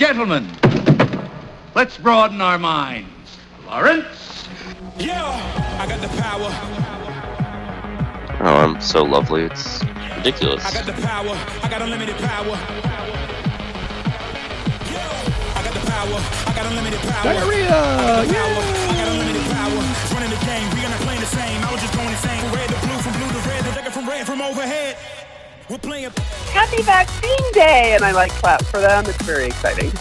Gentlemen, let's broaden our minds. Lawrence? Yeah, I got the power. Oh, I'm so lovely. It's ridiculous. I got the power. I got unlimited power. Yeah, I got the power. I got unlimited power. Diarrhea! I got unlimited power. Running the game. We are not playing the same. I was just going insane. From red to blue, from blue to red, the jacket from red from overhead. We're playing. Happy Vaccine Day! And I like clap for them. It's very exciting.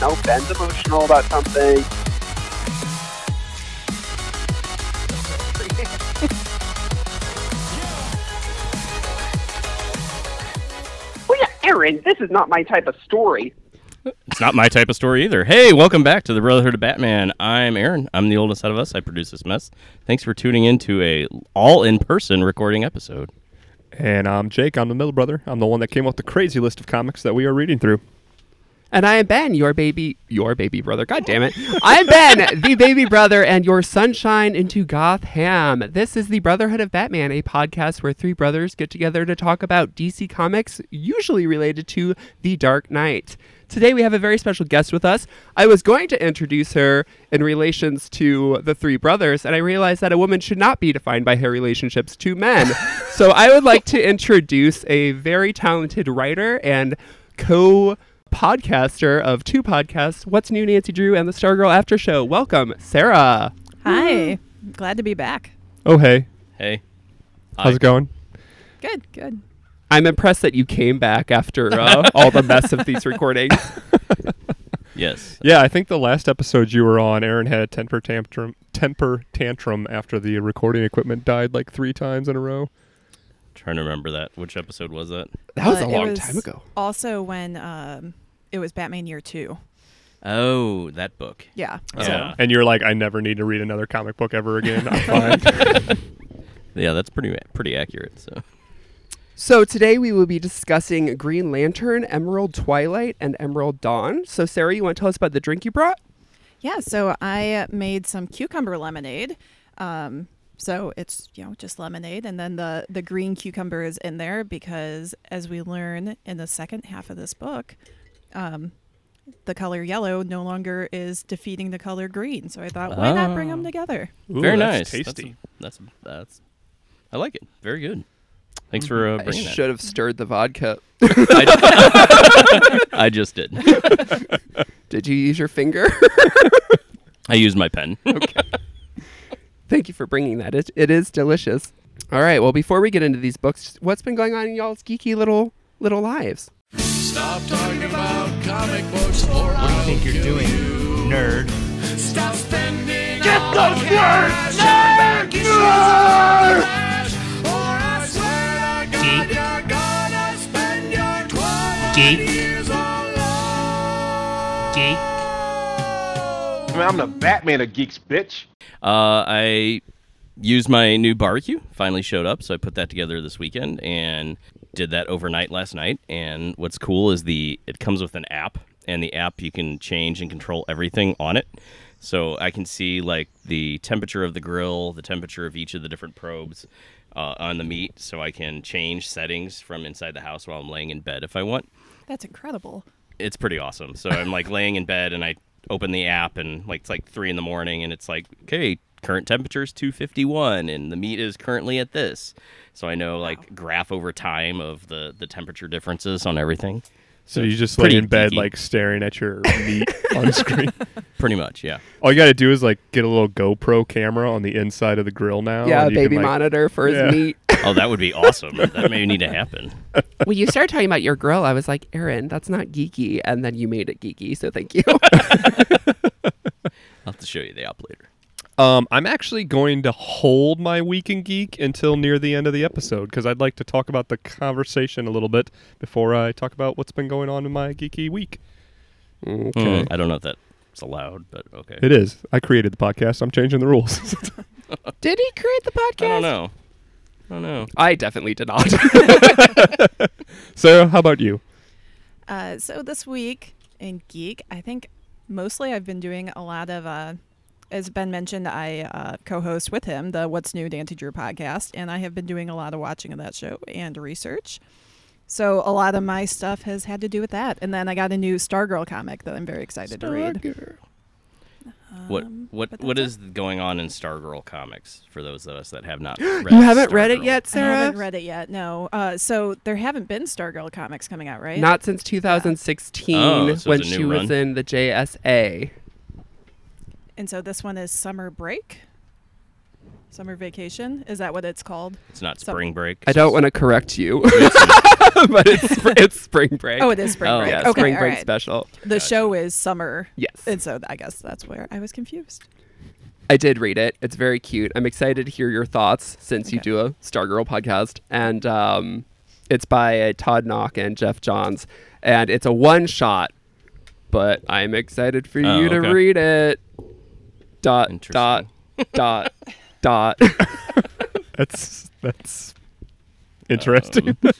no, Ben's emotional about something. well, yeah, Aaron, this is not my type of story. It's not my type of story either. Hey, welcome back to the Brotherhood of Batman. I'm Aaron. I'm the oldest out of us. I produce this mess. Thanks for tuning in to a all in person recording episode. And I'm Jake. I'm the middle brother. I'm the one that came up with the crazy list of comics that we are reading through. And I am Ben, your baby, your baby brother. God damn it. I am Ben, the baby brother, and your sunshine into Gotham. This is the Brotherhood of Batman, a podcast where three brothers get together to talk about DC comics, usually related to The Dark Knight. Today we have a very special guest with us. I was going to introduce her in relations to the three brothers, and I realized that a woman should not be defined by her relationships to men. so I would like to introduce a very talented writer and co podcaster of two podcasts, What's New Nancy Drew and the Stargirl After Show. Welcome, Sarah. Hi. Glad to be back. Oh, hey. Hey. How's Hi. it going? Good, good. I'm impressed that you came back after uh, all the mess of these recordings. Yes. Yeah, I think the last episode you were on, Aaron had a temper tantrum, temper tantrum after the recording equipment died like three times in a row. Trying to remember that. Which episode was that? That was Uh, a long was time ago. Also, when um, it was Batman Year Two. Oh, that book. Yeah. Yeah. And you're like, I never need to read another comic book ever again. I'm fine. Yeah, that's pretty pretty accurate. So So today we will be discussing Green Lantern, Emerald Twilight, and Emerald Dawn. So Sarah, you want to tell us about the drink you brought? Yeah. So I made some cucumber lemonade. Um, so it's you know just lemonade, and then the the green cucumber is in there because as we learn in the second half of this book, um, the color yellow no longer is defeating the color green. So I thought, why not bring them together? Ooh, very that's nice. Tasty. That's, that's that's. I like it. Very good. Thanks for uh, I bringing that. should have stirred the vodka. I, I just did. Did you use your finger? I used my pen. Okay. Thank you for bringing that. It, it is delicious. All right. Well, before we get into these books, what's been going on in y'all's geeky little little lives? Stop talking about comic books or what do you think you're doing, nerd? Stop spending Get those words! Nerd! Nerd! 20 years alone. I'm the Batman of geeks, bitch. Uh, I used my new barbecue. Finally showed up, so I put that together this weekend and did that overnight last night. And what's cool is the it comes with an app, and the app you can change and control everything on it. So I can see like the temperature of the grill, the temperature of each of the different probes uh, on the meat, so I can change settings from inside the house while I'm laying in bed if I want That's incredible. it's pretty awesome. So I'm like laying in bed and I open the app and like it's like three in the morning and it's like, okay, current temperature is 251 and the meat is currently at this. So I know like graph over time of the the temperature differences on everything. So you just lay in bed, geeky. like staring at your meat on screen. Pretty much, yeah. All you got to do is like get a little GoPro camera on the inside of the grill now. yeah, and you can, baby like- monitor for his Yeah. meat. Oh, that would be awesome. that may need to happen. when you started talking about your grill, I was like, Aaron, that's not geeky. And then you made it geeky. So thank you. I'll have to show you the app later. Um, I'm actually going to hold my week in geek until near the end of the episode because I'd like to talk about the conversation a little bit before I talk about what's been going on in my geeky week. okay. Hmm, I don't know if that's allowed, but okay. It is. I created the podcast. I'm changing the rules. Did he create the podcast? I don't know. I don't know. I definitely did not. Sarah, how about you? Uh, so this week in Geek, I think mostly I've been doing a lot of uh, as Ben mentioned, I uh, co-host with him the What's New Nancy Drew podcast, and I have been doing a lot of watching of that show and research. So a lot of my stuff has had to do with that. And then I got a new Stargirl comic that I'm very excited to read. What Um, what but what going on in Stargirl comics for those of us that have not read You haven't read it Stargirl? yet, I Sarah? haven't read it yet. No. Uh, so there haven't been Stargirl comics coming out, right? Not since 2016 Oh, so it's when a she new was run. in the JSA. And so this one is Summer Break. Summer Vacation. Is that what it's called? It's not Some- spring break. I don't want to correct you, but it's it's spring break. Oh, it is Spring Oh. Break. yeah, okay, spring all break right. special. The show is Summer. Yes. And so I guess that's where I was confused. I did read it. It's very cute. I'm excited to hear your thoughts since you Okay. do a Stargirl podcast, and um, it's by uh, Todd Nauck and Geoff Johns, and it's a one shot. But I'm excited for Oh, you to okay. read it. Dot Interesting. dot dot. That's that's interesting. okay.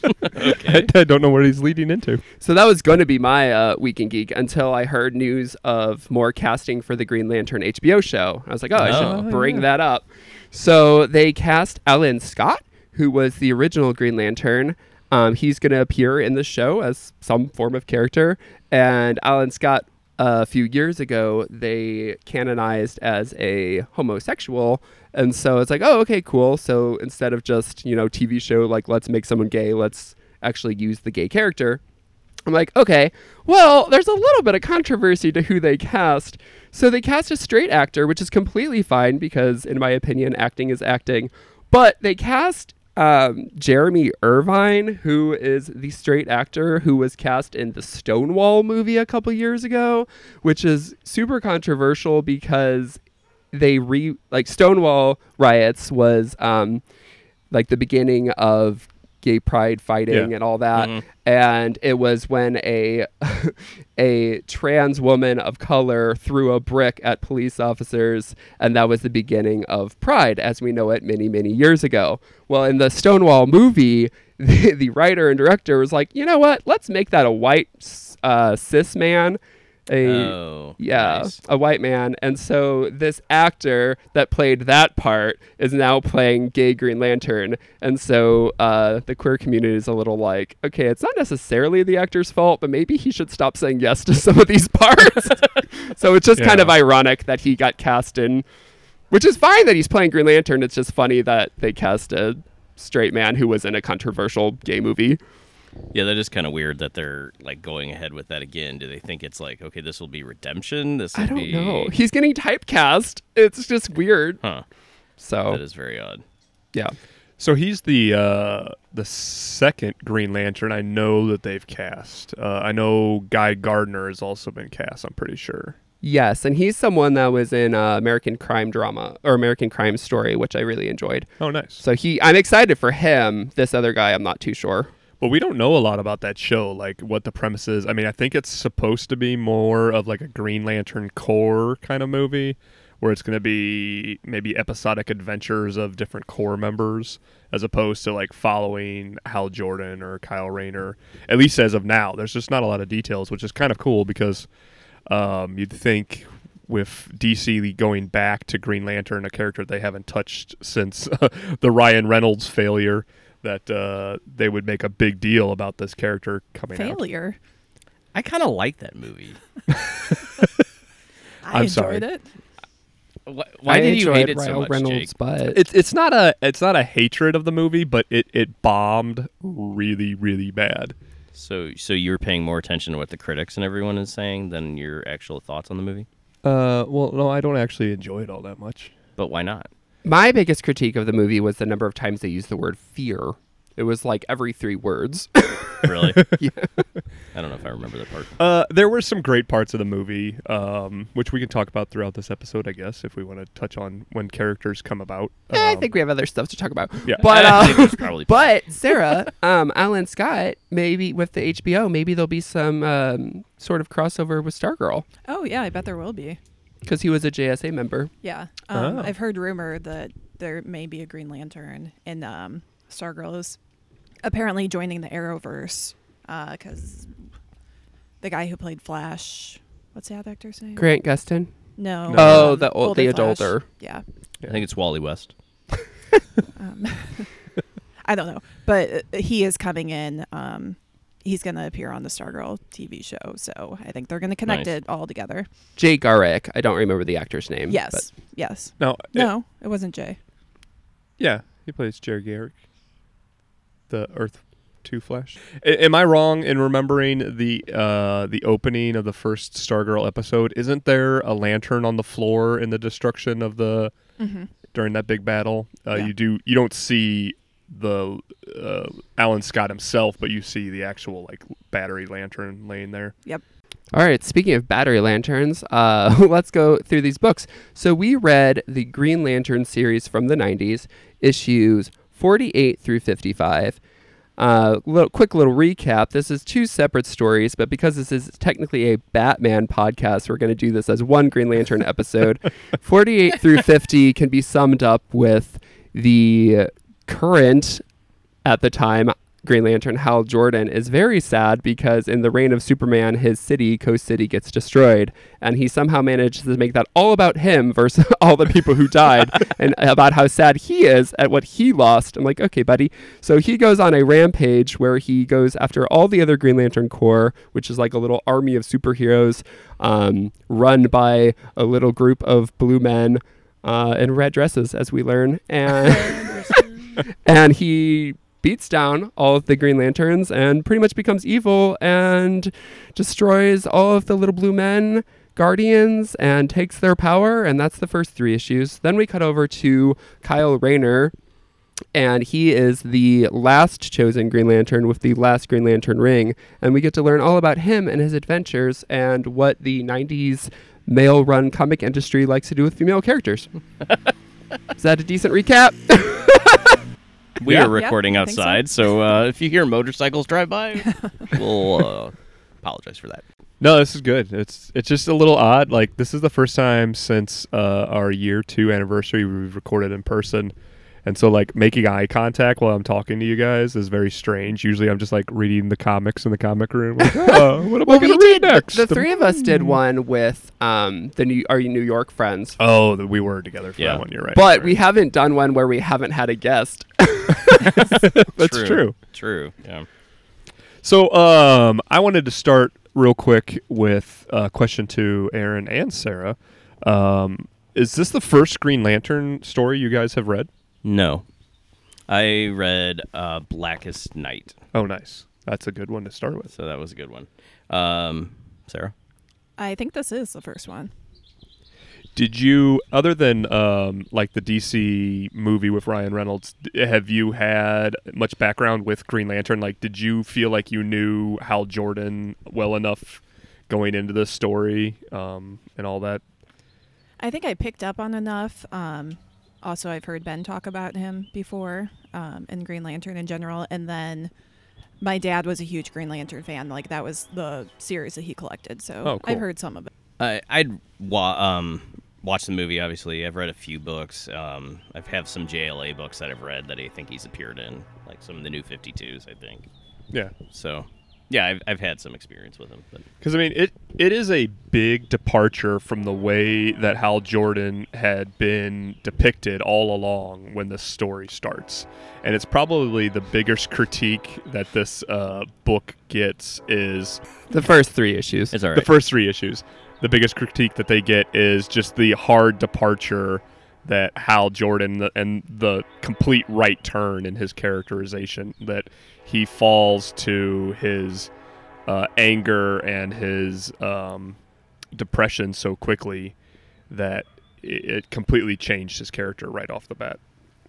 I, I don't know what he's leading into. So that was going to be my uh, weekend geek until I heard news of more casting for the Green Lantern HBO show. I was like, oh, I Oh. should bring that up. So they cast Alan Scott, who was the original Green Lantern. Um, he's going to appear in the show as some form of character. And Alan Scott, a few years ago, they canonized as a homosexual. And so it's like, oh, okay, cool. So instead of just, you know, TV show, like, let's make someone gay, let's actually use the gay character. I'm like, okay, well, there's a little bit of controversy to who they cast. So they cast a straight actor, which is completely fine because, in my opinion, acting is acting. But they cast um, Jeremy Irvine, who is the straight actor who was cast in the Stonewall movie a couple years ago, which is super controversial because they re like Stonewall riots was um, like the beginning of gay pride fighting Yeah. and all that Mhm. and it was when a a trans woman of color threw a brick at police officers and that was the beginning of pride as we know it many many years ago well in the stonewall movie the, the writer and director was like you know what let's make that a white uh, cis man a Oh, yeah, nice. a white man. And so this actor that played that part is now playing gay Green Lantern. And so uh, the queer community is a little like, okay, it's not necessarily the actor's fault, but maybe he should stop saying yes to some of these parts. so it's just kind of ironic that he got cast in, which is fine that he's playing Green Lantern. It's just funny that they cast a straight man who was in a controversial gay movie. Yeah, that is kind of weird that they're like going ahead with that again. Do they think it's like, okay, this will be redemption? This will I don't be... know. He's getting typecast. It's just weird. Huh. So That is very odd. yeah. So he's the uh, the second Green Lantern I know that they've cast. Uh, I know Guy Gardner has also been cast. I'm pretty sure. Yes, and he's someone that was in uh, American Crime Drama or American Crime Story, which I really enjoyed. Oh, nice. So he, I'm excited for him. This other guy, I'm not too sure. But we don't know a lot about that show, like what the premise is. I mean, I think it's supposed to be more of like a Green Lantern Corps kind of movie, where it's going to be maybe episodic adventures of different Corps members, as opposed to like following Hal Jordan or Kyle Rayner. At least as of now, there's just not a lot of details, which is kind of cool because um, you'd think with DC going back to Green Lantern, a character they haven't touched since the Ryan Reynolds failure, that uh, they would make a big deal about this character coming out. Failure. I kind of like that movie. I I'm enjoyed sorry. it. Why, why did you hate it enjoyed so Ryan much, Reynolds, Jake? but It's it's not a it's not a hatred of the movie, but it, it bombed really really bad. So, so you're paying more attention to what the critics and everyone is saying than your actual thoughts on the movie? Uh, well, no, I don't actually enjoy it all that much. But why not? My biggest critique of the movie was the number of times they used the word fear. It was like every three words. Really? Yeah. I don't know if I remember that part. Uh, there were some great parts of the movie, um, which we can talk about throughout this episode, I guess, if we want to touch on when characters come about. I Um, think we have other stuff to talk about. Yeah. But uh, probably but Sarah, um, Alan Scott, maybe with the HBO, maybe there'll be some um, sort of crossover with Stargirl Oh yeah, I bet there will be. Because he was a JSA member. Yeah. Um, Oh. I've heard rumor that there may be a Green Lantern and um, Stargirl is apparently joining the Arrowverse because the guy who played Flash, what's that actor's name? Grant Gustin. No. Oh, um, the old, the Flash. adulter. Yeah. I think it's Wally West. Um, I don't know, but uh, he is coming in. Um, he's going to appear on the Stargirl TV show, so I think they're going to connect Nice. it all together. Jay Garrick. I don't remember the actor's name. Yes. but- Yes. No, it- No, it wasn't Jay. yeah, he plays Jerry Garrick, the Earth Two Flash. A- am I wrong in remembering the uh, the opening of the first Stargirl episode? Isn't there a lantern on the floor in the destruction of the Mm-hmm. during that big battle? Uh, Yeah. You do you don't see the uh, Alan Scott himself, but you see the actual like battery lantern laying there. Yep. All right, speaking of battery lanterns, uh, let's go through these books. So we read the Green Lantern series from the 90s, issues 48 through 55. Uh, little quick little recap. This is two separate stories, but because this is technically a Batman podcast, we're going to do this as one Green Lantern episode. 48 through 50 can be summed up with the current at the time Green Lantern Hal Jordan is very sad because in the reign of Superman, his city, Coast City, gets destroyed, and he somehow manages to make that all about him versus all the people who died, and about how sad he is at what he lost. I'm like, okay, buddy. So he goes on a rampage where he goes after all the other Green Lantern Corps, which is like a little army of superheroes, um, run by a little group of blue men uh, in red dresses, as we learn, and and he beats down all of the Green Lanterns and pretty much becomes evil and destroys all of the little blue men guardians and takes their power and that's the first three issues then we cut over to kyle rayner and he is the last chosen Green Lantern with the last Green Lantern ring. And we get to learn all about him and his adventures and what the 90s male run comic industry likes to do with female characters. is that a decent recap? We Yeah. are recording Yeah, I think so. outside, so, uh, if you hear motorcycles drive by, we'll uh, apologize for that. No, this is good. It's it's just a little odd. Like this is the first time since uh, our year two anniversary we've recorded in person, and so like making eye contact while I'm talking to you guys is very strange. Usually I'm just like reading the comics in the comic room. Like, oh, what am I going we to read next? The three of us did one with um, the New, our New York friends. Oh, that we were together for Yeah. that one. You're right. But right. we haven't done one where we haven't had a guest. that's true. True. Yeah. So, um, I wanted to start real quick with a question to Aaron and Sarah. Um, is this the first Green Lantern story you guys have read? No. I read uh, Blackest Night, Oh, nice. That's a good one to start with. so that was a good one. Um, Sarah? I think this is the first one. Did you, other than um, like the DC movie with Ryan Reynolds, d- have you had much background with Green Lantern? Like, did you feel like you knew Hal Jordan well enough going into this story um, and all that? I think I picked up on enough. Um, also, I've heard Ben talk about him before um, and Green Lantern in general. And then my dad was a huge Green Lantern fan. Like, that was the series that he collected. So Oh, cool. I've heard some of it. I, I'd wa- um, watch the movie, obviously. I've read a few books. Um, I've have some JLA books that I've read that I think he's appeared in, like some of the new 52s, I think. Yeah. So, yeah, I've, I've had some experience with him. Because I mean, it it is a big departure from the way that Hal Jordan had been depicted all along when the story starts, and it's probably the biggest critique that this uh, book gets is the first three issues. it's all right. the first three issues. The biggest critique that they get is just the hard departure that Hal Jordan and the complete right turn in his characterization that he falls to his uh, anger and his um, depression so quickly that it, it completely changed his character right off the bat.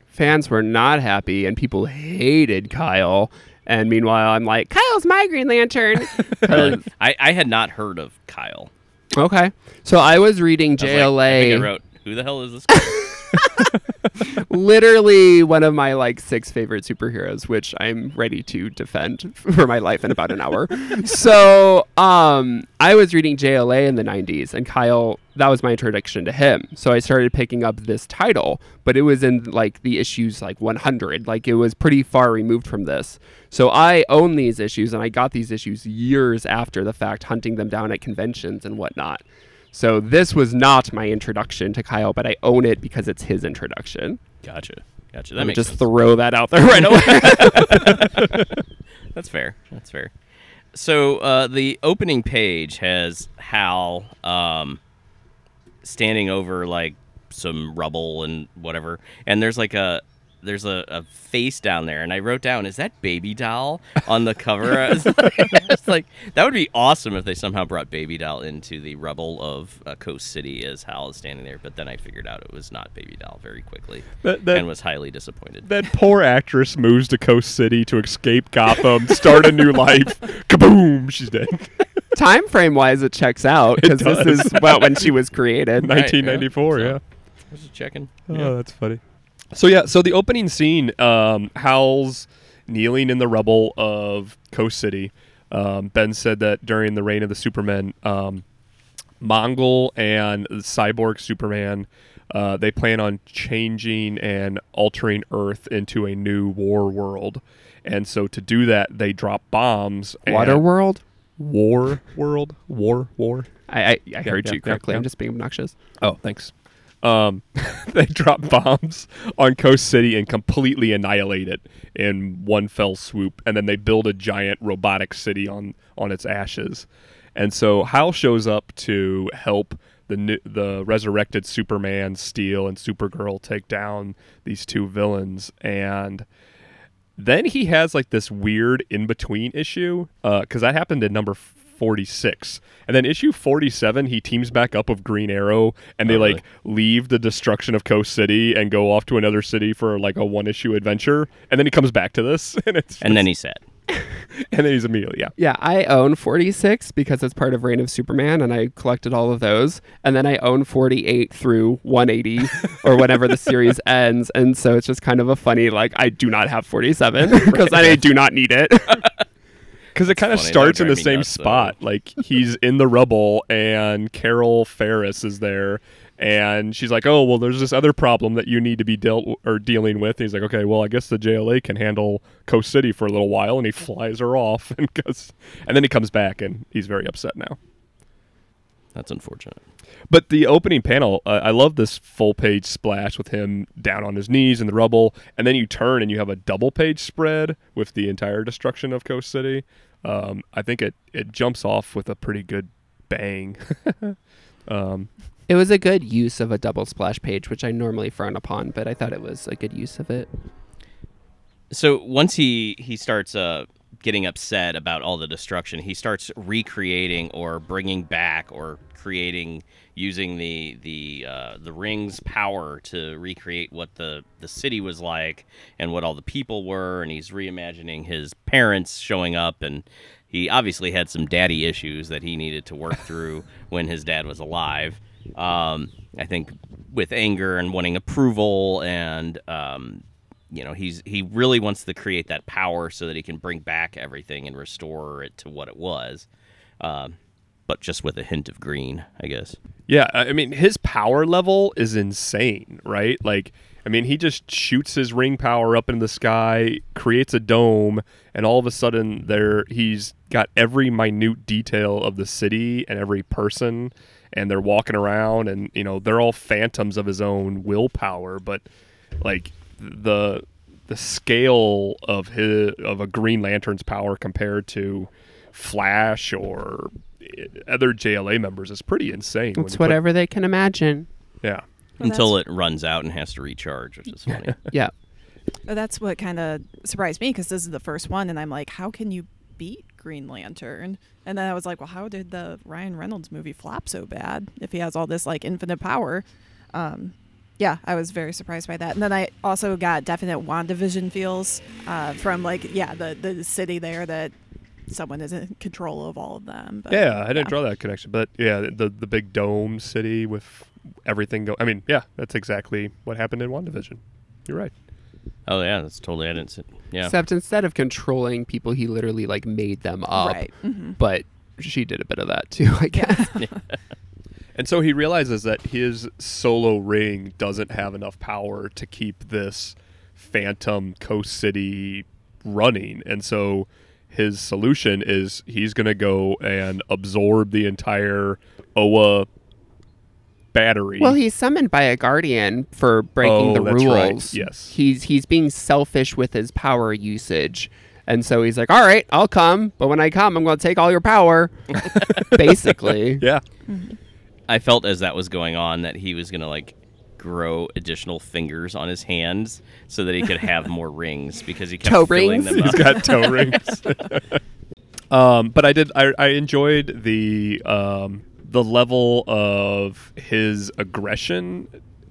Fans were not happy, and people hated Kyle. And meanwhile, I'm like, Kyle's my Green Lantern. I, I had not heard of Kyle. okay, so I was reading I was like- JLA. I, think I wrote, who the hell is this guy? literally one of my like six favorite superheroes which i'm ready to defend for my life in about an hour. So um i was reading jla in the 90s and kyle that was my introduction to him. So i started picking up this title but it was in like the issues like 100 like it was pretty far removed from this. So i own these issues and i got these issues years after the fact hunting them down at conventions and whatnot So this was not my introduction to Kyle, but I own it because it's his introduction. Gotcha. Gotcha. That Let me just sense. throw that out there right away. That's fair. That's fair. So uh, the opening page has Hal um, standing over like some rubble and whatever, and there's like a there's a, a face down there, and I wrote down, "Is that Baby Doll on the cover?" I was like, I was like, that would be awesome if they somehow brought Baby Doll into the rubble of uh, Coast City as Hal is standing there. But then I figured out it was not Baby Doll very quickly, That- that- and was highly disappointed. That poor actress moves to Coast City to escape Gotham, start a new life. Kaboom! She's dead. Time frame wise, it checks out because this is about when she was created. 1994. Yeah. I was just checking. Oh, that's funny. So yeah, so the opening scene, um, Hal's kneeling in the rubble of Coast City. Um, ben said that during the reign of the Supermen, um, Mongul and Cyborg Superman, uh, they plan on changing and altering Earth into a new war world. And so to do that, they drop bombs. Water World. War world, war, war. I I, I Yeah, heard yeah, you correctly. yeah. I'm just being obnoxious. Oh, thanks. Um, they drop bombs on Coast City and completely annihilate it in one fell swoop, and then they build a giant robotic city on on its ashes. And so Hal shows up to help the the resurrected Superman, Steel, and Supergirl take down these two villains, and then he has like this weird in between issue because that happened in number 46 and then issue 47 he teams back up with green arrow and they Oh, really? like leave the destruction of coast city and go off to another city for like a one issue adventure and then he comes back to this and it's And then he's sad. and then he's immediately yeah Yeah, I own 46 because it's part of Reign of Superman, and I collected all of those. And then I own 48 through 180 or whenever the series ends. And so it's just kind of a funny, like, I do not have 47 because I do not need it. Because it kind of starts in the same nuts, though. spot. Like he's in the rubble, and Carol Ferris is there, and she's like, "Oh, well, there's this other problem that you need to be dealt or dealing with." And he's like, "Okay, well, I guess the JLA can handle Coast City for a little while," and he flies her off and goes, and then he comes back, and he's very upset now. That's unfortunate. But the opening panel, uh, I love this full page splash with him down on his knees in the rubble, and then you turn and you have a double page spread with the entire destruction of Coast City. Um, I think it it jumps off with a pretty good bang. um, it was a good use of a double splash page, which I normally frown upon, but I thought it was a good use of it. So once he he starts uh, getting upset about all the destruction, he starts recreating or bringing back or creating using the the uh, the ring's power to recreate what the the city was like and what all the people were, and he's reimagining his parents showing up and. He obviously had some daddy issues that he needed to work through when his dad was alive. Um, I think with anger and wanting approval and um, you know he's he really wants to create that power so that he can bring back everything and restore it to what it was um, but just with a hint of green i guess yeah, I mean his power level is insane, right? Like, I mean, he just shoots his ring power up in the sky, creates a dome, and all of a sudden there he's got every minute detail of the city and every person and they're walking around and you know, they're all phantoms of his own willpower, but like the the scale of his of a Green Lantern's power compared to Flash or other JLA members is pretty insane. It's you put- whatever they can imagine. yeah. Well, until it runs out and has to recharge which is funny Yeah. But that's what kind of surprised me because this is the first one, and I'm like, how can you beat Green Lantern? And then I was like, well, how did the Ryan Reynolds movie flop so bad if he has all this like infinite power? Um, yeah, I was very surprised by that. And then I also got definite WandaVision feels uh, from like, yeah, the the city there that someone is in control of all of them. But, Yeah, I didn't draw that connection, but yeah, the the big dome city with everything go. I mean, yeah, that's exactly what happened in WandaVision. You're right. oh yeah that's totally i didn't sit yeah Except instead of controlling people, he literally like made them up. Right. mhm. But she did a bit of that too, I guess. And so he realizes that his solo ring doesn't have enough power to keep this phantom coast city running. And so his solution is he's going to go and absorb the entire Oa battery. Well, he's summoned by a guardian for breaking Oh, the that's right. rules. Yes. He's he's being selfish with his power usage. And so he's like, "All right, I'll come, but when I come, I'm going to take all your power." Basically. yeah. I felt as that was going on that he was gonna like grow additional fingers on his hands so that he could have more rings because he kept Toe filling rings? them He's up. got toe rings. um, but I did. I, I enjoyed the um, the level of his aggression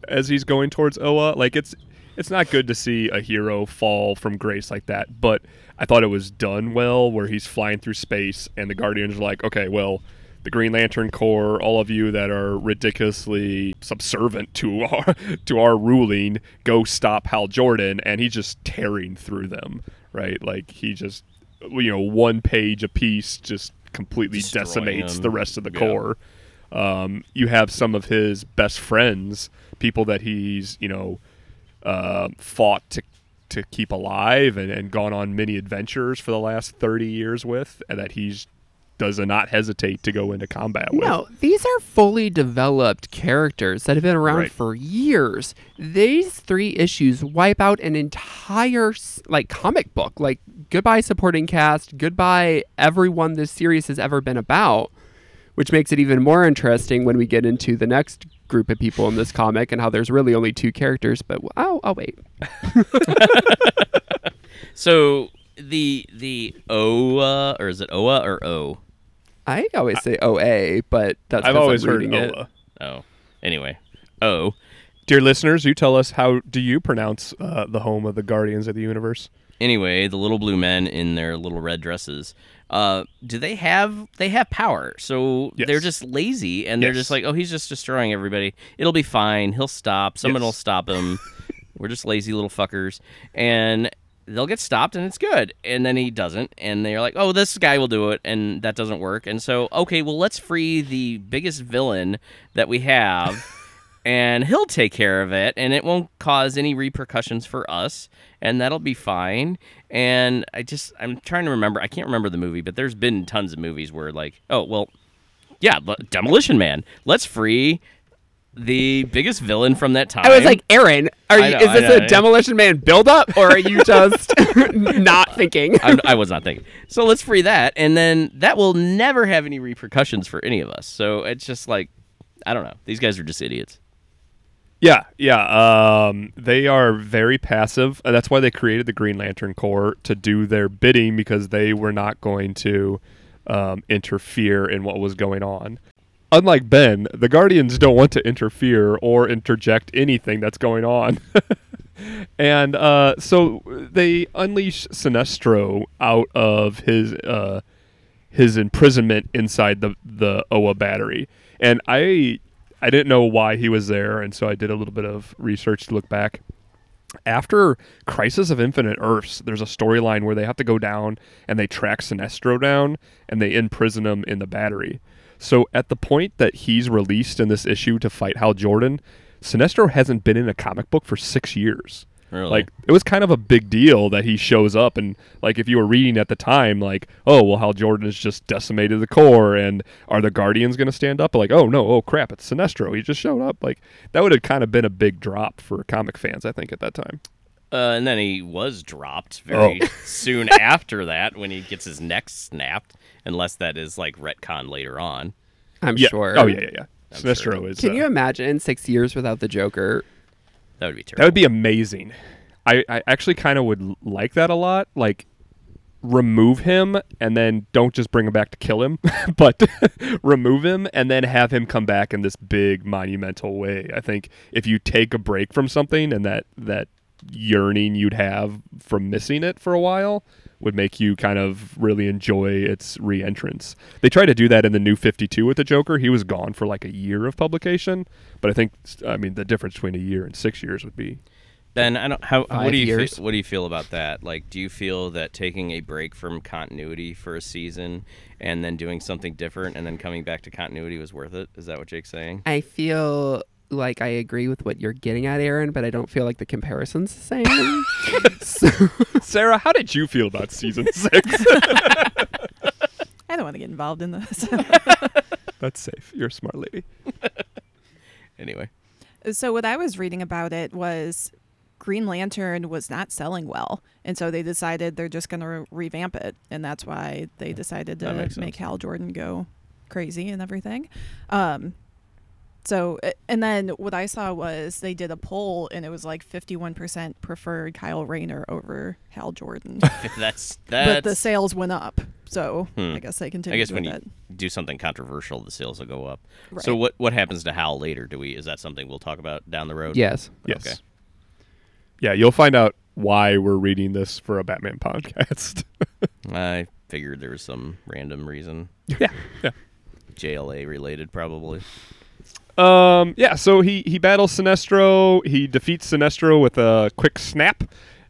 as he's going towards Oa. Like it's it's not good to see a hero fall from grace like that. But I thought it was done well, where he's flying through space and the Guardians are like, okay, well. The Green Lantern Corps, all of you that are ridiculously subservient to our to our ruling, go stop Hal Jordan, and he's just tearing through them, right? Like he just, you know, one page a piece, just completely decimates them. the rest of the Yeah. Corps. Um, you have some of his best friends, people that he's, you know, uh, fought to to keep alive and, and gone on many adventures for the last 30 years with, and that he's does not hesitate to go into combat with. No, these are fully developed characters that have been around Right. for years. These three issues wipe out an entire like comic book. Like goodbye supporting cast, goodbye everyone this series has ever been about, which makes it even more interesting when we get into the next group of people in this comic and how there's really only two characters, but I'll, I'll wait. So the the Oa uh, or is it Oa or O? I always say OA, but that's I've 'cause I'm always heard reading it. Oh, anyway, O. Dear listeners, you tell us how do you pronounce uh, the home of the Guardians of the Universe? Anyway, the little blue men in their little red dresses. Uh, do they have they have power? So Yes. they're just lazy and they're Yes. just like, oh, he's just destroying everybody. It'll be fine. He'll stop. Someone Yes. will stop him. We're just lazy little fuckers, and they'll get stopped, and it's good. And then he doesn't, and they're like, oh, this guy will do it, and that doesn't work. And so, okay, well, let's free the biggest villain that we have. and he'll take care of it and it won't cause any repercussions for us and that'll be fine and i just i'm trying to remember i can't remember the movie but there's been tons of movies where like oh well yeah demolition man let's free the biggest villain from that time I was like, Aaron, are you, know, is this know, a. Demolition Man buildup, or are you just not thinking? I'm, i was not thinking so let's free that and then that will never have any repercussions for any of us so it's just like i don't know these guys are just idiots Yeah, yeah. Um, they are very passive. that's why they created the Green Lantern Corps to do their bidding because they were not going to um, interfere in what was going on. Unlike Ben, the Guardians don't want to interfere or interject anything that's going on. and uh, so they unleash Sinestro out of his uh, his imprisonment inside the the Oa battery. And I I didn't know why he was there, and so I did a little bit of research to look back. After Crisis of Infinite Earths, there's a storyline where they have to go down and they track Sinestro down and they imprison him in the battery. So at the point that he's released in this issue to fight Hal Jordan, Sinestro hasn't been in a comic book for six years. Really? Like it was kind of a big deal that he shows up and like if you were reading at the time like oh well Hal Jordan has just decimated the Corps and are the Guardians going to stand up like oh no oh crap it's Sinestro he just showed up like that would have kind of been a big drop for comic fans I think at that time. Uh, and then he was dropped very Oh. soon after that when he gets his neck snapped, unless that is like retcon later on. I'm yeah. sure. Oh yeah yeah yeah. I'm Sinestro sure. is Can uh, you imagine six years without the Joker? That would be terrible. That would be amazing. I, I actually kind of would like that a lot. Like, remove him and then don't just bring him back to kill him, but remove him and then have him come back in this big monumental way. I think if you take a break from something and that that yearning you'd have from missing it for a while would make you kind of really enjoy its re-entrance. They tried to do that in the new 52 with the Joker. He was gone for like a year of publication, but I think I mean the difference between a year and 6 years would be Ben, I don't. How, what do you years. Feel, what do you feel about that? Like, do you feel that taking a break from continuity for a season and then doing something different and then coming back to continuity was worth it? Is that what Jake's saying? I feel like I agree with what you're getting at, Aaron, but I don't feel like the comparison's the same. so, Sarah, how did you feel about season six? I don't want to get involved in this. That's safe. You're a smart lady. Anyway, So what I was reading about it was Green Lantern was not selling well, and so they decided they're just going to revamp it, and that's why they decided to make sense. Hal Jordan go crazy and everything. Um, so uh, and then what I saw was they did a poll, and it was like fifty-one percent preferred Kyle Rayner over Hal Jordan, that's but the sales went up. So Hmm. I guess they continued. I guess with when you do something controversial, the sales will go up. So what what happens to Hal later? Do we is that something we'll talk about down the road? Yes. Yes. Okay. Yeah, you'll find out why we're reading this for a Batman podcast. I figured there was some random reason. yeah. Yeah. JLA related, probably. Um, yeah, so he, he battles Sinestro. He defeats Sinestro with a quick snap.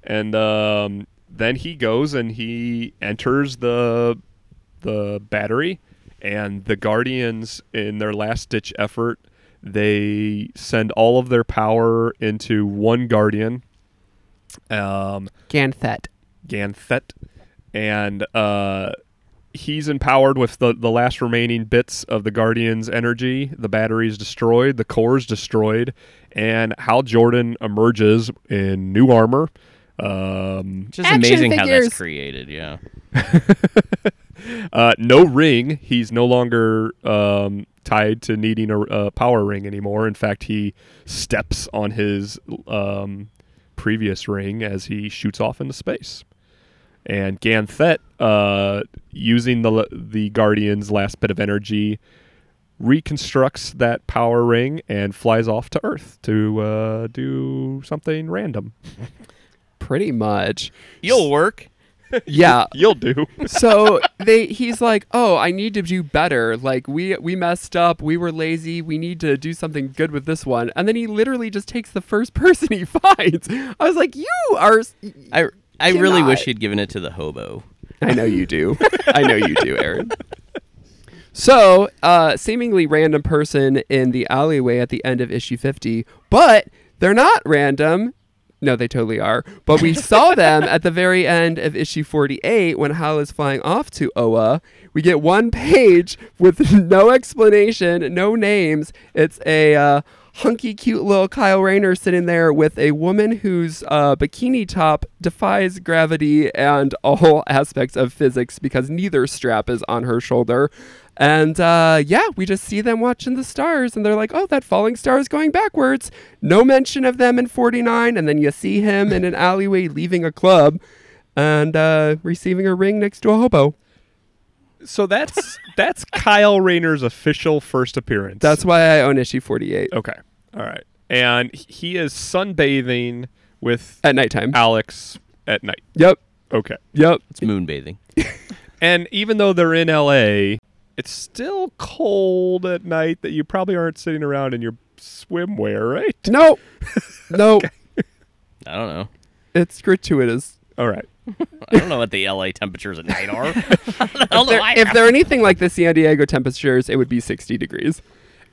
And um, then he goes and he enters the the battery. And the Guardians, in their last ditch effort, they send all of their power into one Guardian, um, Ganthet. Ganthet. And uh, he's empowered with the, the last remaining bits of the Guardian's energy. The battery's destroyed, the Corps's destroyed, and Hal Jordan emerges in new armor. Um, Just Action amazing how figures. that's created. Yeah. uh, no ring. He's no longer um, tied to needing a, a power ring anymore. In fact, he steps on his um, previous ring as he shoots off into space. And Ganthet, uh, using the the Guardian's last bit of energy, reconstructs that power ring and flies off to Earth to uh, do something random. Pretty much. You'll work. Yeah. You'll do. so they he's like, "Oh, I need to do better. Like we we messed up. We were lazy. We need to do something good with this one." And then he literally just takes the first person he finds. I was like, "You are s- I really wish he'd given it to the hobo. I know you do. I know you do, Aaron." So, uh, seemingly random person in the alleyway at the end of issue 50, but they're not random. No, they totally are. But we saw them at the very end of issue 48 when Hal is flying off to Oa. We get one page with no explanation, no names. It's a uh, hunky, cute little Kyle Rayner sitting there with a woman whose uh, bikini top defies gravity and all aspects of physics because neither strap is on her shoulder. And uh, yeah, we just see them watching the stars, and they're like, "Oh, that falling star is going backwards." No mention of them in 49, and then you see him in an alleyway leaving a club, and uh, receiving a ring next to a hobo. So that's that's Kyle Rayner's official first appearance. That's why I own issue 48 Okay. All right. And he is sunbathing with at nighttime. Alex at night. Yep, Okay. yep. It's moonbathing. And even though they're in LA, it's still cold at night that you probably aren't sitting around in your swimwear, right? No, no, I don't know. it's gratuitous. All right. I don't know what the LA temperatures at night are. If they're, if they're anything like the San Diego temperatures, it would be 60 degrees.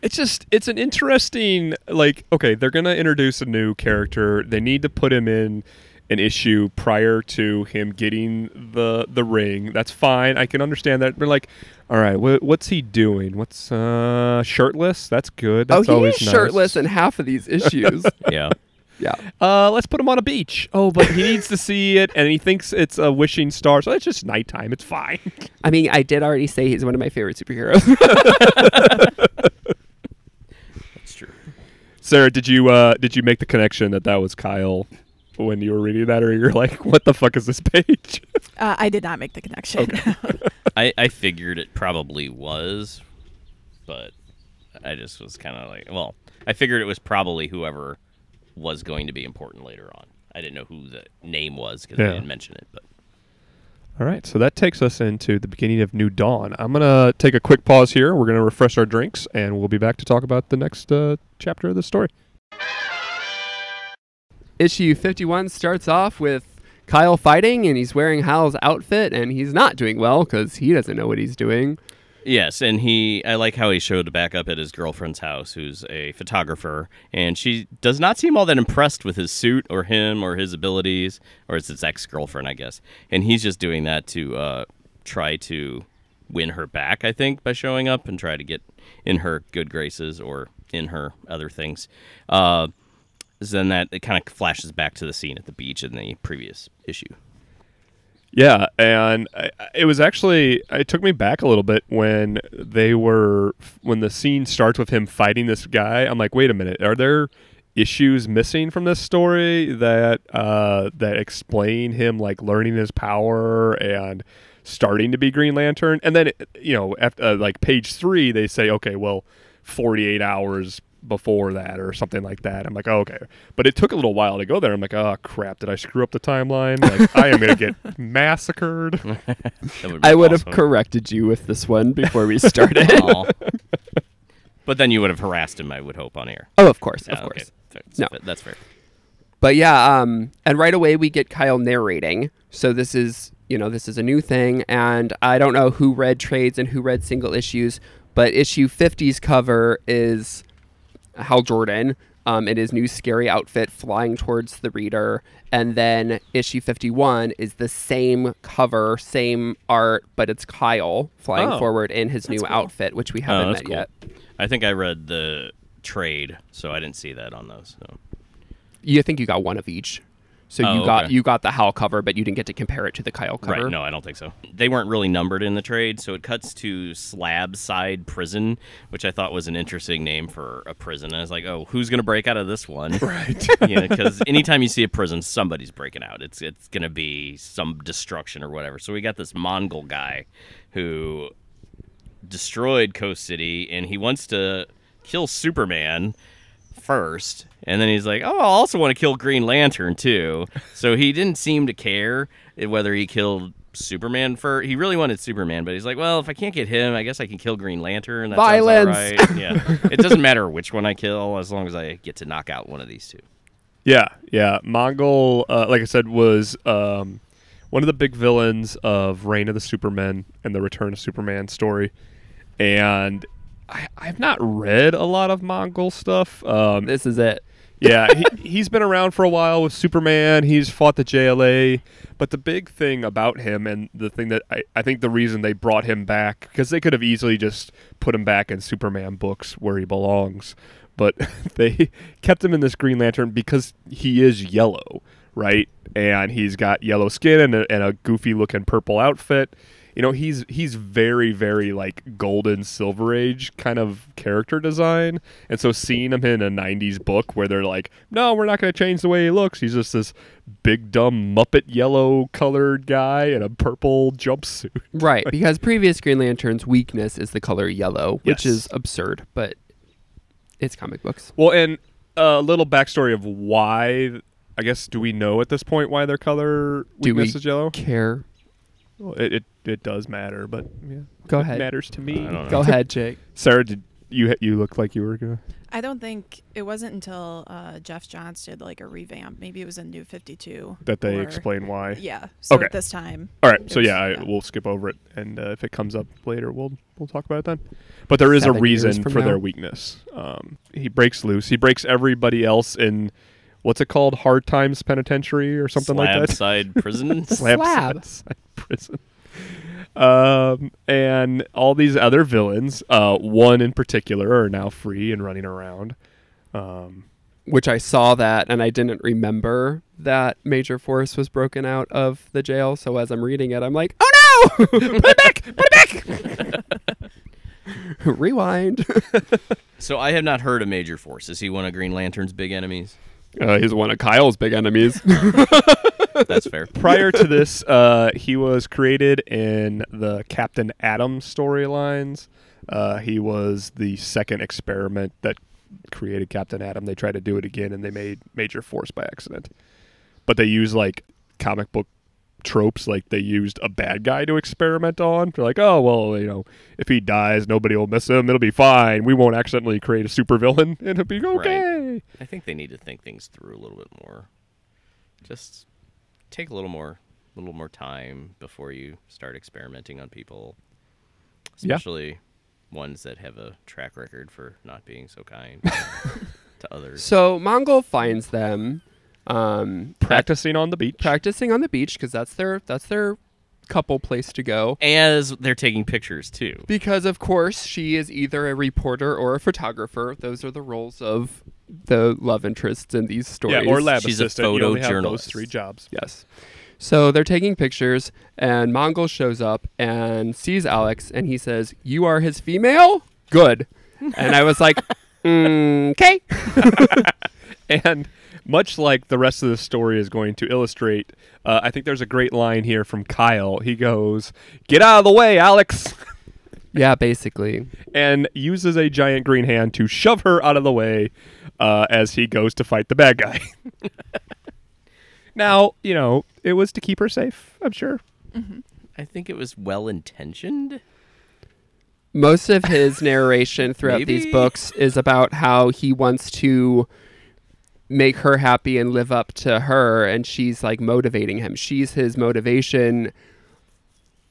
It's just it's an interesting like okay, they're going to introduce a new character. They need to put him in an issue prior to him getting the the ring. That's fine. I can understand that. But like, all right, wh- what's he doing? What's uh shirtless? That's good. That's oh, always he's nice. shirtless in half of these issues. yeah. Yeah. Uh, let's put him on a beach. Oh, but he needs to see it, and he thinks it's a wishing star, so it's just nighttime. It's fine. I mean, I did already say he's one of my favorite superheroes. That's true. Sarah, did you uh did you make the connection that that was Kyle when you were reading that, or you're like, what the fuck is this page? Uh, I did not make the connection. I, I figured it probably was, but I just was kind of like, well, I figured it was probably whoever was going to be important later on. I didn't know who the name was because Yeah. they didn't mention it, but All right, so that takes us into the beginning of New Dawn. I'm gonna take a quick pause here. We're gonna refresh our drinks, and we'll be back to talk about the next uh, chapter of the story. Issue 51 starts off with Kyle fighting, and he's wearing Hal's outfit, and he's not doing well because he doesn't know what he's doing. Yes, and he I like how he showed back up at his girlfriend's house who's a photographer and she does not seem all that impressed with his suit or him or his abilities or it's his ex-girlfriend, I guess. And he's just doing that to uh try to win her back, I think, by showing up and try to get in her good graces or in her other things. Uh, then that it kind of flashes back to the scene at the beach in the previous issue. Yeah, and I, it was actually it took me back a little bit when they were when the scene starts with him fighting this guy. I'm like, wait a minute, are there issues missing from this story that uh, that explain him like learning his power and starting to be Green Lantern? And then you know, after, uh, like page three, they say, okay, well, 48 hours before that or something like that. I'm like, oh, okay. But it took a little while to go there. I'm like, oh crap, did I screw up the timeline? Like I am gonna get massacred. Would be I would have corrected you with this one before we started. But then you would have harassed him, I would hope, on air. oh, of course, Yeah, of okay. course. Fair. No. that's fair. But yeah, um, and right away we get Kyle narrating. So this is, you know, this is a new thing, and I don't know who read trades and who read single issues, but issue 50's cover is Hal Jordan um, in his new scary outfit flying towards the reader, and then issue 51 is the same cover, same art, but it's Kyle flying Oh. forward in his new cool. outfit, which we Oh, haven't that's met cool. yet. I think I read the trade, so I didn't see that on those. So. You think you got one of each. So Oh, you got okay. you got the Hal cover, but you didn't get to compare it to the Kyle cover. Right? No, I don't think so. They weren't really numbered in the trade, so it cuts to Slab Side Prison, which I thought was an interesting name for a prison. And I was like, oh, who's gonna break out of this one? Right. yeah, because anytime you see a prison, somebody's breaking out. It's it's gonna be some destruction or whatever. So we got this Mongul guy who destroyed Coast City, and he wants to kill Superman first, and then he's like, "Oh, I also want to kill Green Lantern too." So he didn't seem to care whether he killed Superman for. He really wanted Superman, but he's like, "Well, if I can't get him, I guess I can kill Green Lantern." That Violence. right." Yeah, it doesn't matter which one I kill as long as I get to knock out one of these two. Yeah, yeah. Mongul, uh, like I said, was um, one of the big villains of Reign of the Supermen and the Return of Superman story. And I, I've not read a lot of Mongul stuff. Um, This is it. Yeah, he, he's been around for a while with Superman. He's fought the JLA. But the big thing about him, and the thing that I, I think the reason they brought him back, because they could have easily just put him back in Superman books where he belongs, but they kept him in this Green Lantern because he is yellow, right? And he's got yellow skin and a, and a goofy looking purple outfit you know he's he's very very like golden silver age kind of character design and so seeing him in a 90s book where they're like no we're not going to change the way he looks he's just this big dumb muppet yellow colored guy in a purple jumpsuit Right, because previous Green Lantern's weakness is the color yellow, which Yes. is absurd, but it's comic books. well and a little backstory of why i guess do we know at this point why their color Do we weakness is yellow care? Well, it, it, it does matter but yeah Go it ahead. matters to me I don't know. Go ahead, Jake. sarah did you you look like you were gonna I don't think it wasn't until uh, Geoff Johns did like a revamp. Maybe it was a new 52. that they or- explain why Yeah. So Okay. this time. All right, so it's- yeah, I, we'll skip over it, and uh, if it comes up later, we'll we'll talk about it then. But there is a Seven years reason from for now. their weakness. Um, he breaks loose. He breaks everybody else in what's it called, Hard Times Penitentiary or something Slab like that. Side Prison. Slab Slab. side prison. Um, and all these other villains, uh, one in particular, are now free and running around. Um, Which I saw that and I didn't remember that Major Force was broken out of the jail. So as I'm reading it, I'm like, oh no! put it back! Put it back! Rewind. so I have not heard of Major Force. Is he one of Green Lantern's big enemies? Uh, he's one of Kyle's big enemies. That's fair. prior to this, uh, he was created in the Captain Atom storylines. Uh, he was the second experiment that created Captain Atom. They tried to do it again, and they made Major Force by accident. But they used like comic book tropes, like they used a bad guy to experiment on. They're like, oh well, you know, if he dies, nobody will miss him. It'll be fine. We won't accidentally create a supervillain, and it'll be okay. I think they need to think things through a little bit more. Just take a little more, a little more time before you start experimenting on people, Yeah. especially ones that have a track record for not being so kind to others. so Mongul finds them um, Practicing on the beach. practicing on the beach because that's their that's their couple place to go. As they're taking pictures too. Because of course she is either a reporter or a photographer. Those are the roles of the love interests in these stories. Yeah, or lab She's a assistant. You only have those photojournalist. three jobs. Yes. So they're taking pictures, and Mongul shows up and sees Alex, and he says, "You are his female. Good." And I was like, "Mm, "Okay." And much like the rest of the story is going to illustrate, uh, I think there's a great line here from Kyle. He goes, "Get out of the way, Alex," yeah, basically. and uses a giant green hand to shove her out of the way uh, as he goes to fight the bad guy. now, you know, it was to keep her safe. I'm sure. I think it was well intentioned. Most of his narration throughout these books is about how he wants to make her happy and live up to her and she's like motivating him. She's his motivation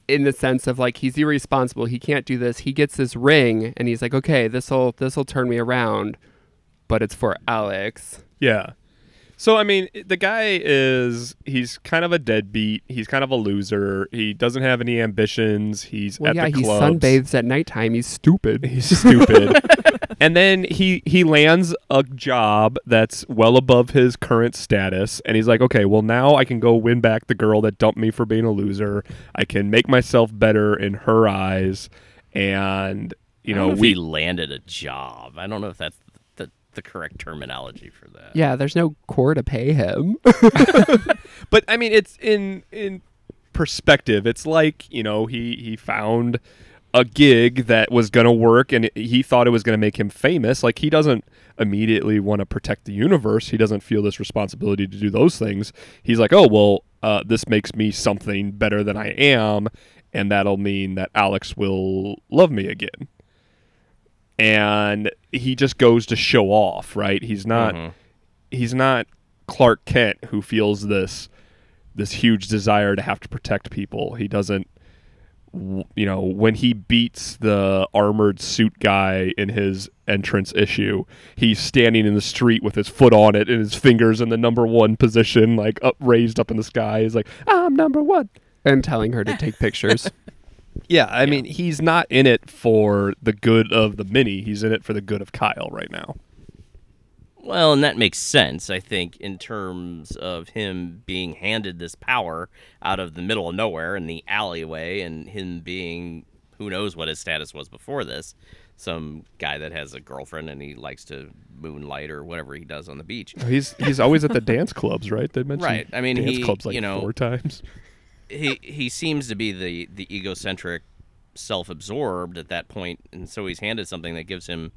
in the sense of like he's irresponsible. He can't do this. He gets this ring and he's like, "Okay, this'll this'll turn me around." But it's for Alex. Yeah. So I mean, the guy is he's kind of a deadbeat. He's kind of a loser. He doesn't have any ambitions. He's Well, at yeah, the he clubs. sunbathes at nighttime. He's stupid. He's stupid. and then he he lands a job that's well above his current status and he's like, "Okay, well now I can go win back the girl that dumped me for being a loser. I can make myself better in her eyes." And you I don't know, if we he landed a job. I don't know if that's the, the correct terminology for that. Yeah, there's no core to pay him. but I mean, it's in in perspective. It's like you know he he found a gig that was going to work, and he thought it was going to make him famous. Like he doesn't immediately want to protect the universe. He doesn't feel this responsibility to do those things. He's like, oh well, uh, this makes me something better than I am, and that'll mean that Alex will love me again. And he just goes to show off, right? He's not Mhm. he's not Clark Kent who feels this this huge desire to have to protect people. He doesn't you know, when he beats the armored suit guy in his entrance issue, he's standing in the street with his foot on it and his fingers in the number 1 position like up raised up in the sky. He's like, "I'm number 1." and telling her to take pictures. Yeah, I mean, he's not in it for the good of the mini. He's in it for the good of Kyle right now. Well, and that makes sense, I think, in terms of him being handed this power out of the middle of nowhere in the alleyway and him being who knows what his status was before this. Some guy that has a girlfriend and he likes to moonlight or whatever he does on the beach. Oh, he's he's always at the dance clubs, right? They mentioned Right. I mean, dance he- clubs like you know, four times. he he seems to be the the egocentric, self-absorbed at that point, and so he's handed something that gives him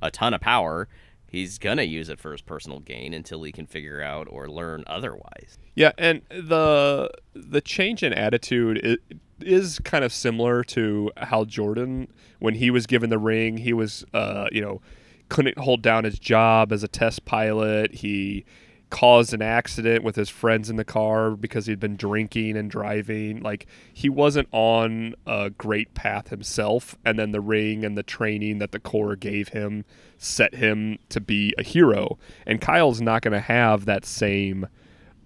a ton of power. He's gonna use it for his personal gain until he can figure out or learn otherwise. Yeah, and the the change in attitude is, kind of similar to Hal Jordan when he was given the ring. He was, uh, you know, couldn't hold down his job as a test pilot. He caused an accident with his friends in the car because he'd been drinking and driving. Like he wasn't on a great path himself, and then the ring and the training that the Corps gave him set him to be a hero. And Kyle's not going to have that same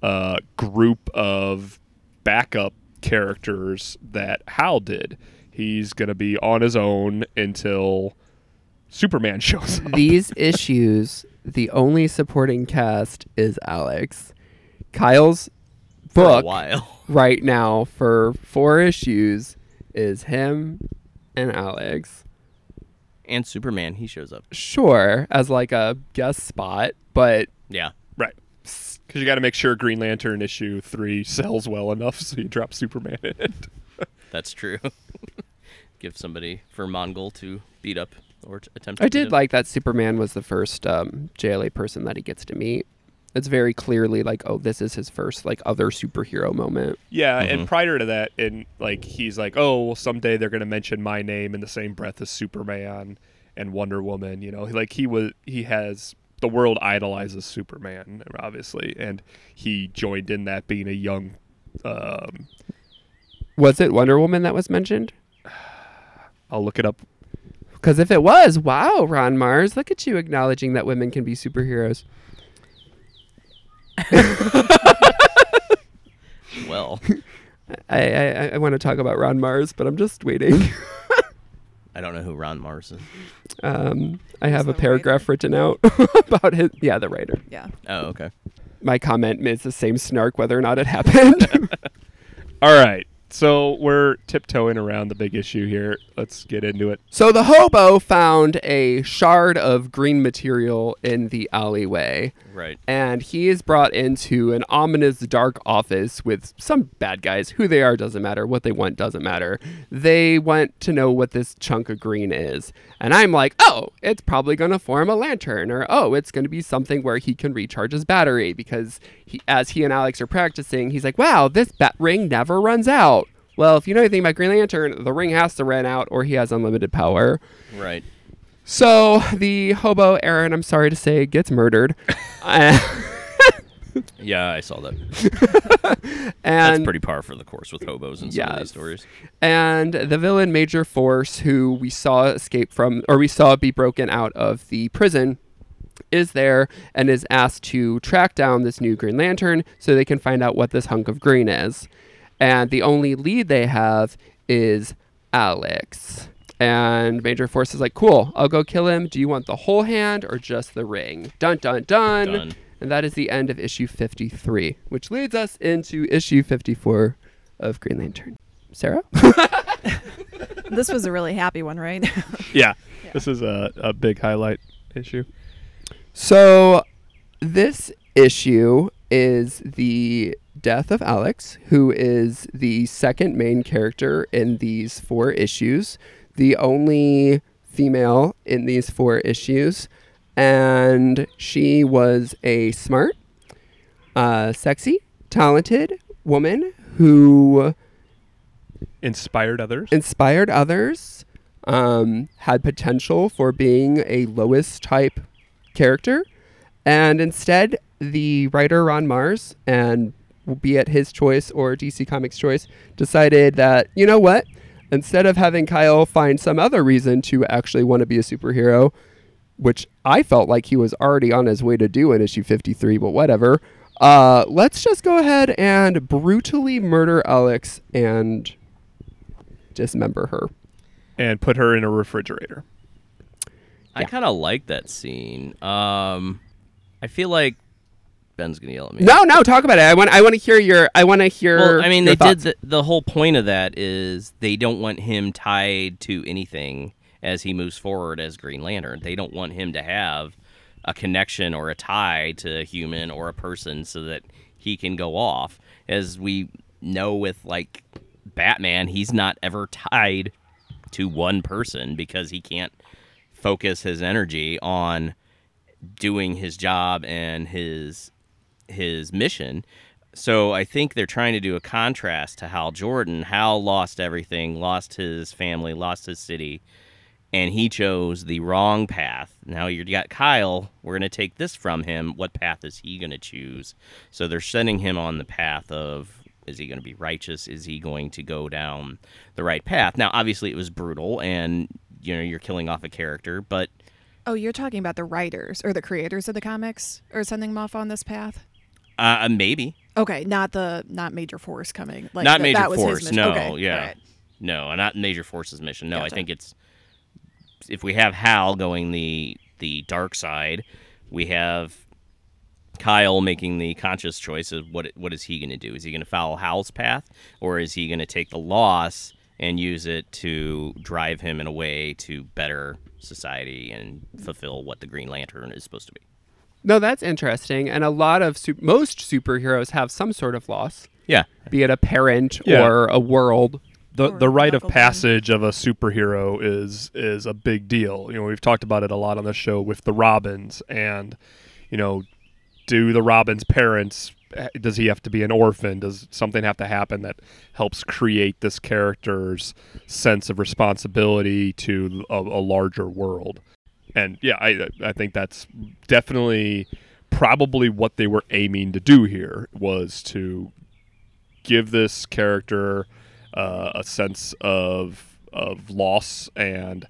uh, group of backup characters that Hal did. He's going to be on his own until Superman shows up. These issues, the only supporting cast is Alex. Kyle's For a book while. right now for four issues is him and Alex. And Superman, he shows up. Sure, as like a guest spot, but Yeah. Right. Because you got to make sure Green Lantern issue three sells well enough so you drop Superman in it. That's true. Give somebody for Mongul to beat up or to attempt. I to did up. like that Superman was the first um, JLA person that he gets to meet. It's very clearly like, oh, this is his first like other superhero moment. Yeah, Mm-hmm. and prior to that, and like he's like, oh, well, someday they're gonna mention my name in the same breath as Superman and Wonder Woman. You know, like he was, he has the world idolizes Superman, obviously, and he joined in that being a young. Um, Was it Wonder Woman that was mentioned? I'll look it up. Because if it was, wow, Ron Marz, look at you acknowledging that women can be superheroes. Well, I, I, I want to talk about Ron Marz, but I'm just waiting. I don't know who Ron Marz is. Um, I have a paragraph written out about his. Yeah, the writer. Yeah. Oh, okay. My comment is the same snark whether or not it happened. All right. So we're tiptoeing around the big issue here. Let's get into it. so the hobo found a shard of green material in the alleyway. Right. and he is brought into an ominous dark office with some bad guys. Who they are doesn't matter. What they want doesn't matter. They want to know what this chunk of green is. And I'm like, oh, it's probably going to form a lantern, or oh, it's going to be something where he can recharge his battery because he, as he and Alex are practicing, he's like, wow, this bat ring never runs out. Well, if you know anything about Green Lantern, the ring has to run out or he has unlimited power. Right. So the hobo Aaron, I'm sorry to say, gets murdered. Yeah, I saw that. That's and pretty par for the course with hobos in some of Yes. these stories. and the villain Major Force, who we saw escape from, or we saw be broken out of the prison, is there and is asked to track down this new Green Lantern so they can find out what this hunk of green is. And the only lead they have is Alex. And Major Force is like, cool, I'll go kill him. Do you want the whole hand or just the ring? Dun dun dun. Done. And that is the end of issue 53, which leads us into issue 54 of Green Lantern. Sarah? This was a really happy one, right? Yeah. This is a, a big highlight issue. So, this issue is the death of Alex, who is the second main character in these four issues, the only female in these four issues. And she was a smart, uh, sexy, talented woman who Inspired others. inspired others, um, had potential for being a Lois type character, and instead, the writer Ron Marz, and be it his choice or DC Comics' choice, decided that you know what, instead of having Kyle find some other reason to actually want to be a superhero, which I felt like he was already on his way to do in issue 53, but whatever. Uh, let's just go ahead and brutally murder Alex and dismember her. and put her in a refrigerator. I kind of like that scene. Um, I feel like Ben's gonna yell at me. No, no, talk about it. I want I want to hear your I want to hear Well, I mean, they thoughts. did the, the whole point of that is they don't want him tied to anything as he moves forward as Green Lantern. They don't want him to have a connection or a tie to a human or a person so that he can go off. As we know with like Batman, he's not ever tied to one person because he can't focus his energy on doing his job and his his mission. So I think they're trying to do a contrast to Hal Jordan. Hal lost everything, lost his family, lost his city, and he chose the wrong path. Now you got Kyle. We're going to take this from him. What path is he going to choose? So they're sending him on the path of is he going to be righteous? Is he going to go down the right path? Now, obviously, it was brutal, and you know you're killing off a character, but oh, you're talking about the writers or the creators of the comics or sending them off on this path? Uh, maybe Okay, not the not Major Force coming. Like not th- major that was force. No, Okay, yeah, alright. no, not major force's mission. No, I think it's if we have Hal going the the dark side, we have Kyle making the conscious choice of what what is he going to do? Is he going to follow Hal's path, or is he going to take the loss and use it to drive him in a way to better society and fulfill what the Green Lantern is supposed to be? No, that's interesting. And a lot of su- most superheroes have some sort of loss, Yeah, be it a parent Yeah. or a world. the Or the rite of Uncle Ben. passage of a superhero is is a big deal. You know, we've talked about it a lot on the show with the Robins and you know, do the Robins parents eh, does he have to be an orphan? Does something have to happen that helps create this character's sense of responsibility to a, a larger world? And yeah, I I think that's definitely probably what they were aiming to do here was to give this character uh, a sense of of loss and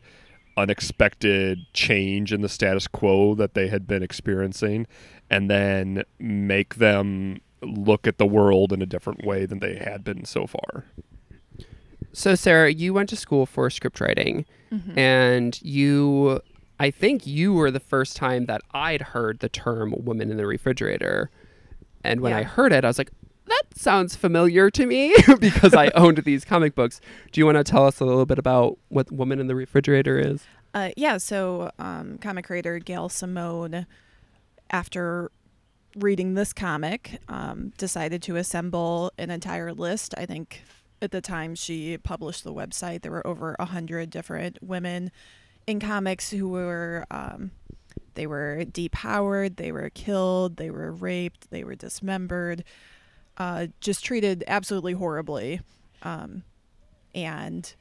unexpected change in the status quo that they had been experiencing, and then make them look at the world in a different way than they had been so far. So, Sarah, you went to school for script writing, Mm-hmm. and you, I think you were the first time that I'd heard the term woman in the refrigerator. And when I heard it, I was like, that sounds familiar to me because I owned these comic books. Do you want to tell us a little bit about what Woman in the Refrigerator is? Uh, yeah, so um, comic creator Gail Simone, after reading this comic, um, decided to assemble an entire list. I think at the time she published the website, there were over a hundred different women in comics who were um, they were depowered, they were killed, they were raped, they were dismembered, uh, just treated absolutely horribly. Um, and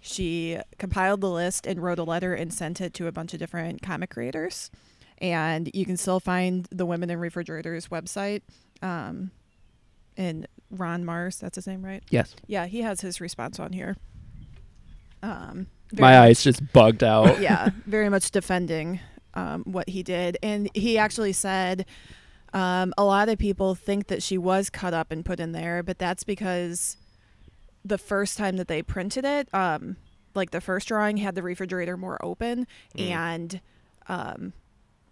she compiled the list and wrote a letter and sent it to a bunch of different comic creators. And you can still find the Women in Refrigerators website. Um, and Ron Marz, that's his name, right? Yes. Yeah, he has his response on here. Um, My very eyes just bugged out. yeah, very much defending um, what he did. And he actually said um, a lot of people think that she was cut up and put in there, but that's because the first time that they printed it, um, like the first drawing had the refrigerator more open, and um,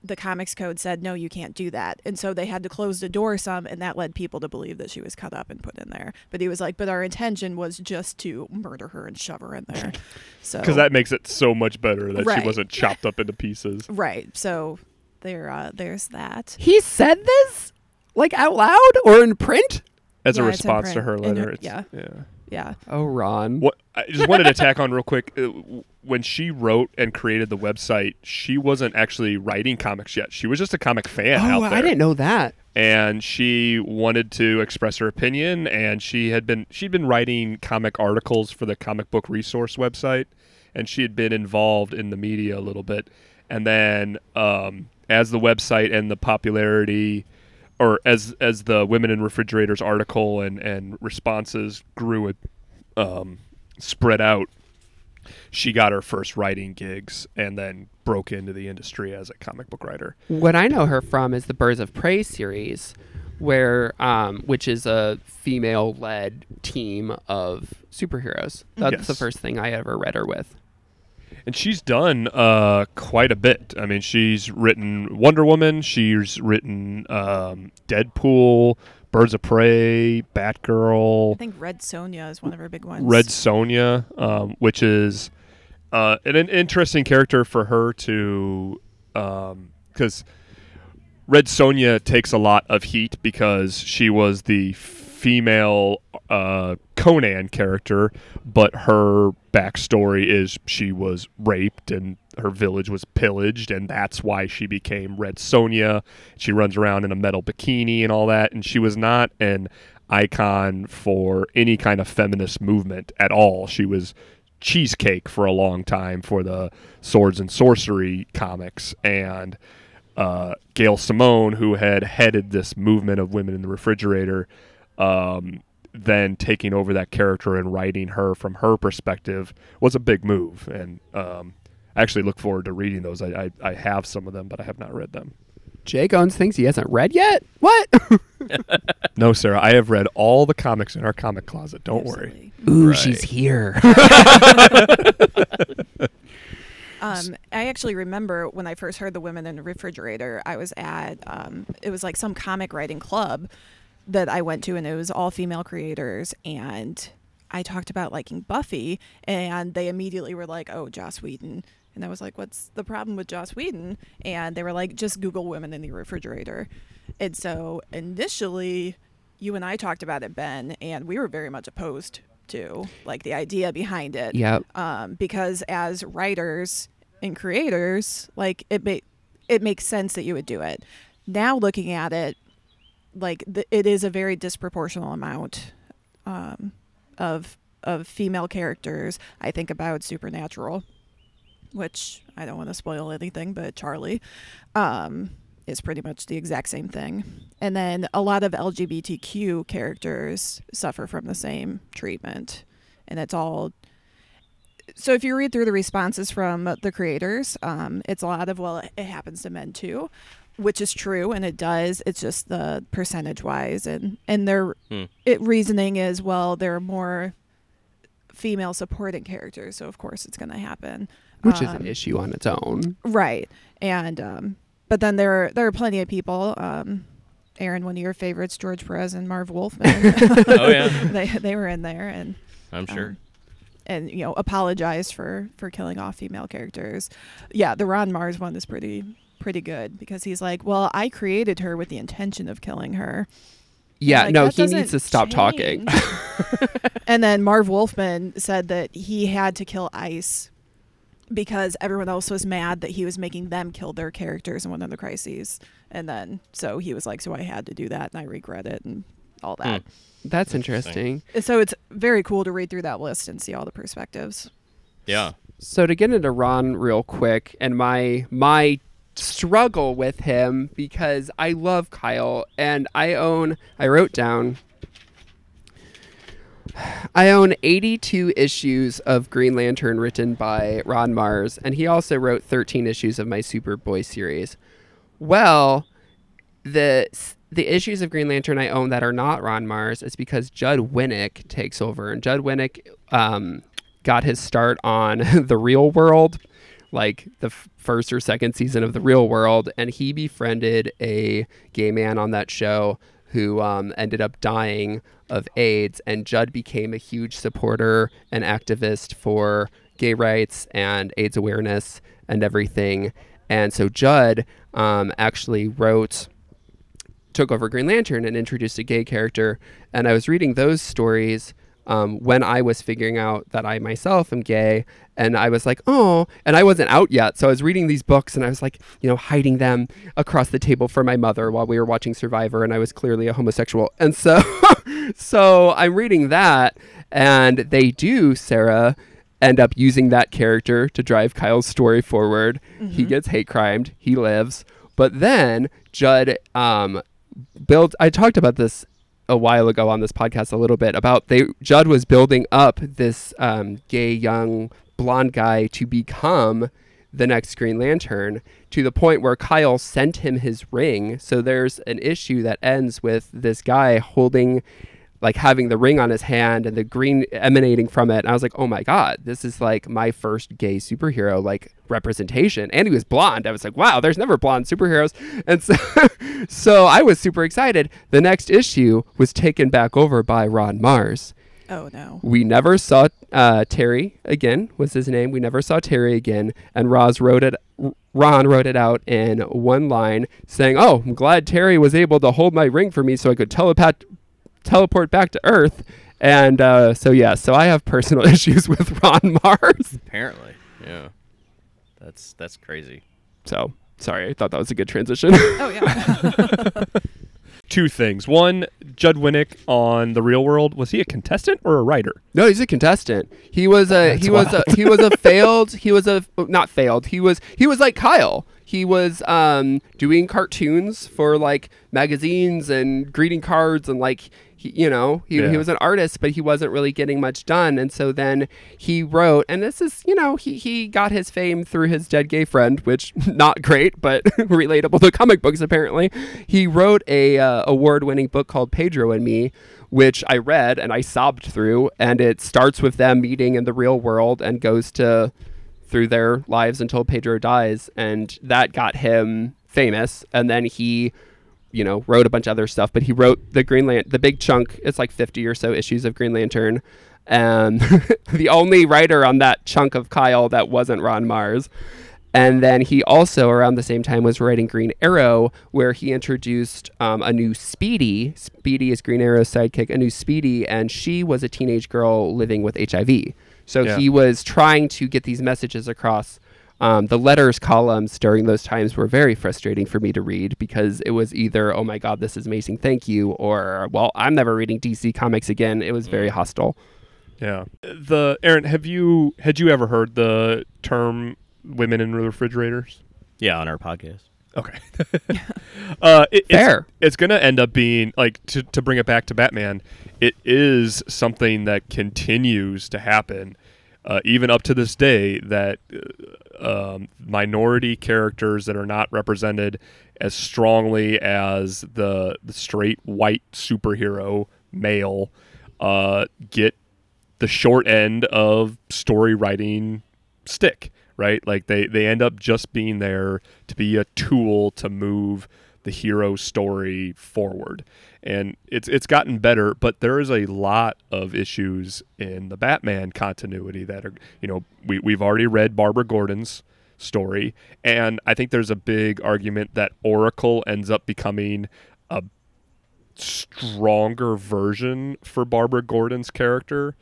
the comics code said no, you can't do that, and so they had to close the door some, and that led people to believe that she was cut up and put in there. But he was like, but our intention was just to murder her and shove her in there. So Because that makes it so much better that Right. she wasn't chopped up into pieces. Right. So there uh there's that. He said this like out loud or in print? As a Yeah, it's in response to her In letter. her- it's, yeah. yeah. Yeah. Oh, Ron. What I just wanted to tack on real quick. uh, w- When she wrote and created the website, she wasn't actually writing comics yet. She was just a comic fan out Oh, there. I didn't know that. and she wanted to express her opinion and she had been she'd been writing comic articles for the comic book resource website and she had been involved in the media a little bit and then um, as the website and the popularity or as as the women in refrigerators article and and responses grew it um, spread out she got her first writing gigs and then broke into the industry as a comic book writer What I know her from is the Birds of Prey series, where um, which is a female-led team of superheroes. That's the first thing I ever read her with. And she's done uh, quite a bit. I mean, she's written Wonder Woman. She's written um, Deadpool, Birds of Prey, Batgirl. I think Red Sonja is one of her big ones. Red Sonja, um, which is uh, an, an interesting character for her to, because Red Sonja takes a lot of heat because she was the female uh, Conan character, but her backstory is she was raped and her village was pillaged, and that's why she became Red Sonja. She runs around in a metal bikini and all that, and she was not an icon for any kind of feminist movement at all. She was cheesecake for a long time for the swords and sorcery comics and uh, Gail Simone, who had headed this movement of women in the refrigerator, um, then taking over that character and writing her from her perspective was a big move. And um, I actually look forward to reading those. I, I, I have some of them, but I have not read them. Jake owns things he hasn't read yet. What? No, Sarah, I have read all the comics in our comic closet. Don't worry. Ooh, Right. she's here. Um, I actually remember when I first heard the women in the refrigerator. I was at um, it was like some comic writing club that I went to, and it was all female creators. And I talked about liking Buffy, and they immediately were like, "Oh, Joss Whedon." And I was like, "What's the problem with Joss Whedon?" And they were like, "Just Google women in the refrigerator." And so initially, you and I talked about it, Ben, and we were very much opposed to like the idea behind it yep. um, because as writers and creators, like it ma- it makes sense that you would do it. Now looking at it, like the, it is a very disproportional amount um, of of female characters. I think about Supernatural, which I don't want to spoil anything, but Charlie um, is pretty much the exact same thing. And then a lot of LGBTQ characters suffer from the same treatment, and it's all so if you read through the responses from the creators, um, it's a lot of well, it happens to men too, which is true, and it does. It's just the percentage wise, and and their Hmm. it reasoning is well, there are more female supporting characters, so of course it's going to happen. Which is Um, an issue on its own. Right. And um but then there are there are plenty of people um Aaron, one of your favorites, George Perez and Marv Wolfman. Oh, yeah. they they were in there and I'm sure. um, and you know, apologized for for killing off female characters. Yeah, the Ron Marz one is pretty pretty good because he's like, "Well, I created her with the intention of killing her." Yeah, Like, no, he needs to stop talking. and then Marv Wolfman said that he had to kill Ice because everyone else was mad that he was making them kill their characters in one of the crises. And then so he was like, "So I had to do that, and I regret it, and all hmm. that." That's interesting. So it's very cool to read through that list and see all the perspectives. Yeah. So to get into Ron real quick and my my struggle with him because I love Kyle and I own I wrote down I own 82 issues of Green Lantern written by Ron Marz and he also wrote 13 issues of my Superboy series. Well, the the issues of Green Lantern I own that are not Ron Marz is because Judd Winick takes over, and Judd Winick um, got his start on the Real World, like the f- first or second season of the Real World, and he befriended a gay man on that show who um, ended up dying of AIDS, and Judd became a huge supporter and activist for gay rights and AIDS awareness and everything. And so Judd um, actually wrote took over Green Lantern and introduced a gay character. And I was reading those stories um, when I was figuring out that I myself am gay. And I was like, oh, and I wasn't out yet. So I was reading these books and I was like, you know, hiding them across the table from my mother while we were watching Survivor. And I was clearly a homosexual. And so, so I'm reading that. And they do, Sarah, end up using that character to drive Kyle's story forward. He gets hate crimed, he lives. But then Judd um, built, I talked about this a while ago on this podcast a little bit about they Judd was building up this um, gay young blonde guy to become the next Green Lantern to the point where Kyle sent him his ring. So there's an issue that ends with this guy holding like having the ring on his hand and the green emanating from it. And I was like, oh my God, this is like my first gay superhero like representation. And he was blonde. I was like, wow, there's never blonde superheroes. And so, so I was super excited. The next issue was taken back over by Ron Marz. Oh no. We never saw uh, Terry again. Was his name? We never saw Terry again. And Roz wrote it. Ron wrote it out in one line, saying, "Oh, I'm glad Terry was able to hold my ring for me, so I could telepath, teleport back to Earth." And uh, so yeah, so I have personal issues with Ron Marz. Apparently. Yeah. That's that's crazy. So sorry, I thought that was a good transition. Oh yeah. Two things. One, Judd Winick on The Real World was he a contestant or a writer? No, he's a contestant. He was a That's he was a he was a failed. He was a not failed. He was he was like Kyle. He was um doing cartoons for like magazines and greeting cards and like he, you know he, Yeah. he was an artist but he wasn't really getting much done. And so then he wrote and this is you know he he got his fame through his dead gay friend which not great but relatable to comic books apparently. He wrote a uh, award winning book called Pedro and Me which I read and I sobbed through. And it starts with them meeting in the real world and goes to through their lives until Pedro dies and that got him famous and then he you know wrote a bunch of other stuff but he wrote the Green Lantern the big chunk it's like 50 or so issues of Green Lantern and the only writer on that chunk of Kyle that wasn't Ron Marz and then he also, around the same time, was writing Green Arrow, where he introduced um, a new Speedy. Speedy is Green Arrow's sidekick, a new Speedy, and she was a teenage girl living with HIV. So Yeah. he was trying to get these messages across. Um, the letters columns during those times were very frustrating for me to read because it was either, oh my God, this is amazing, thank you, or, well, I'm never reading DC Comics again. It was very hostile. Yeah. The Aaron, have you had you ever heard the term women in refrigerators? Yeah, on our podcast. Okay. uh, it, Fair. It's, it's going to end up being like to to bring it back to Batman. It is something that continues to happen. uh, even up to this day, that uh, um, minority characters that are not represented as strongly as the the straight white superhero male uh, get the short end of story writing stick, right? Like they they end up just being there to be a tool to move the hero story forward. And it's it's gotten better, but there is a lot of issues in the Batman continuity that are, you know, we we've already read Barbara Gordon's story, and I think there's a big argument that Oracle ends up becoming a stronger version for Barbara Gordon's character.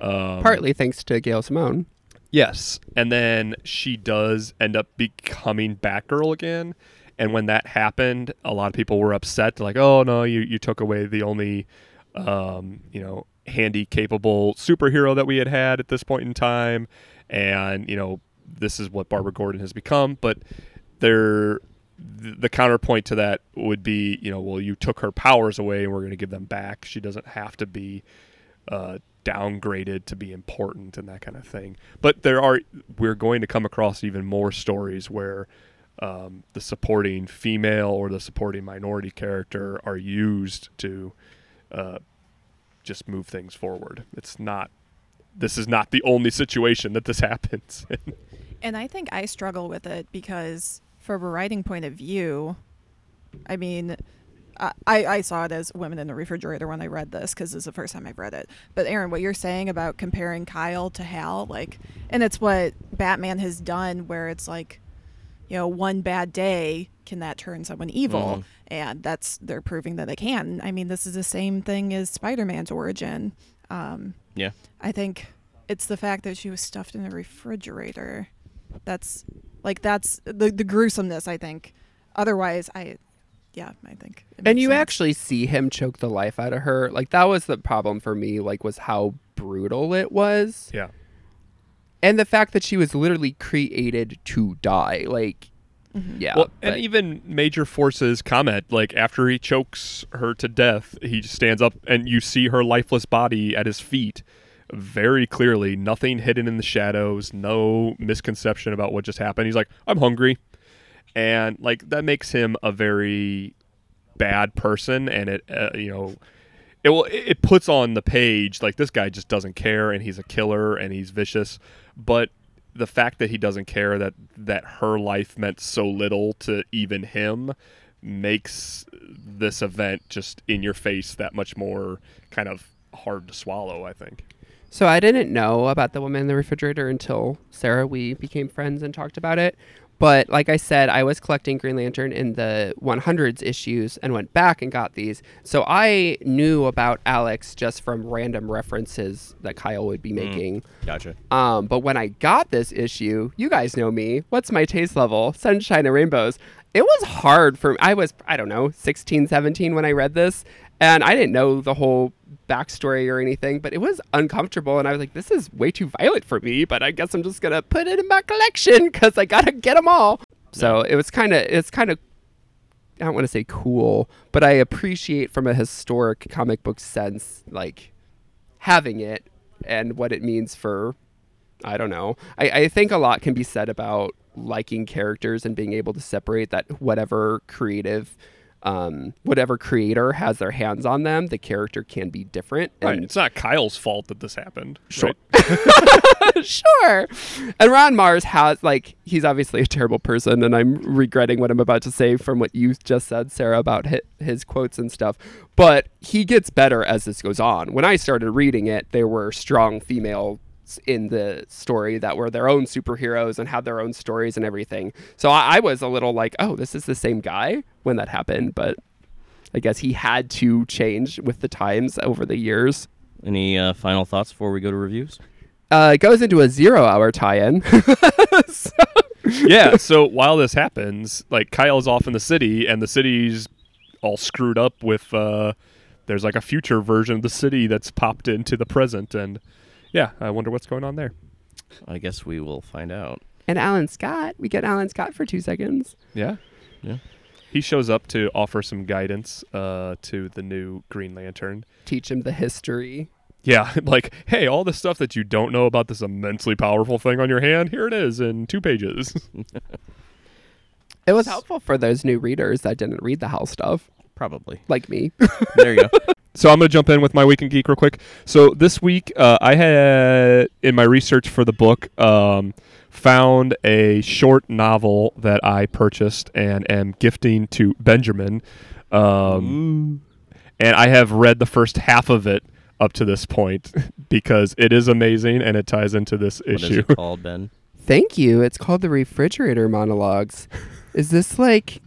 Um, Partly thanks to Gail Simone. Yes. And then she does end up becoming Batgirl again. And when that happened, a lot of people were upset, like, oh no, you, you took away the only um, you know, handy capable superhero that we had had at this point in time. And, you know, this is what Barbara Gordon has become. But there the counterpoint to that would be, you know, well, you took her powers away and we're going to give them back. She doesn't have to be uh, downgraded to be important and that kind of thing. But there are, we're going to come across even more stories where um, the supporting female or the supporting minority character are used to uh, just move things forward. It's not, this is not the only situation that this happens. and I think I struggle with it because from a writing point of view, I mean, I, I saw it as women in the refrigerator when I read this because it's the first time I've read it. But Aaron, what you're saying about comparing Kyle to Hal, like, and it's what Batman has done, where it's like, you know, one bad day can that turn someone evil, Mhm. and that's they're proving that they can. I mean, this is the same thing as Spider-Man's origin. Um, Yeah. I think it's the fact that she was stuffed in a refrigerator. That's like that's the the gruesomeness. I think. Otherwise, I, yeah, I think. And you sense. actually see him choke the life out of her. Like that was the problem for me. Like was how brutal it was. Yeah. And the fact that she was literally created to die. Like, mm-hmm. yeah. Well, and even Major Force's comment, like after he chokes her to death, he stands up and you see her lifeless body at his feet very clearly, nothing hidden in the shadows, no misconception about what just happened. He's like, I'm hungry. And like that makes him a very bad person and it uh, you know it will it puts on the page like this guy just doesn't care and he's a killer and he's vicious but the fact that he doesn't care that that her life meant so little to even him makes this event just in your face that much more kind of hard to swallow i think So I didn't know about the woman in the refrigerator until Sarah we became friends and talked about it. But like I said, I was collecting Green Lantern in the 100s issues and went back and got these. So I knew about Alex just from random references that Kyle would be making. Gotcha. Um, but when I got this issue, you guys know me. What's my taste level? Sunshine and rainbows. It was hard for I was I don't know 16, 17 when I read this, and I didn't know the whole backstory or anything, but it was uncomfortable, and I was like, this is way too violent for me. But I guess I'm just gonna put it in my collection because I gotta get them all. So it was kind of it's kind of I don't want to say cool, but I appreciate from a historic comic book sense, like having it and what it means for I don't know. I, I think a lot can be said about liking characters and being able to separate that whatever creative um, whatever creator has their hands on them, the character can be different. right it's not kyle's fault that this happened Sure. right? sure. And Ron Marz has like he's obviously a terrible person, and I'm regretting what I'm about to say from what you just said, Sarah, about his, his quotes and stuff. But he gets better as this goes on. When I started reading it, there were strong females in the story that were their own superheroes and had their own stories and everything. So I, I was a little like, oh, this is the same guy when that happened, but. I guess he had to change with the times over the years. Any uh, final thoughts before we go to reviews? Uh, it goes into a zero hour tie-in. yeah so while this happens like kyle's off in the city and the city's all screwed up with uh there's like a future version of the city that's popped into the present and yeah i wonder what's going on there I guess we will find out. and Alan Scott. We get Alan Scott for two seconds. yeah Yeah. he shows up to offer some guidance uh to the new green lantern Teach him the history. Yeah, like, hey, all the stuff that you don't know about this immensely powerful thing on your hand, here it is in two pages. It was helpful for those new readers that didn't read the Hal stuff, Probably. like me. There you go. so I'm going to jump in with my week in geek real quick. So this week, uh, I had in my research for the book um, found a short novel that I purchased and am gifting to Benjamin, um, and I have read the first half of it up to this point because it is amazing and it ties into this issue. What is issue. it called, Ben? Thank you. It's called the refrigerator monologues. Is this like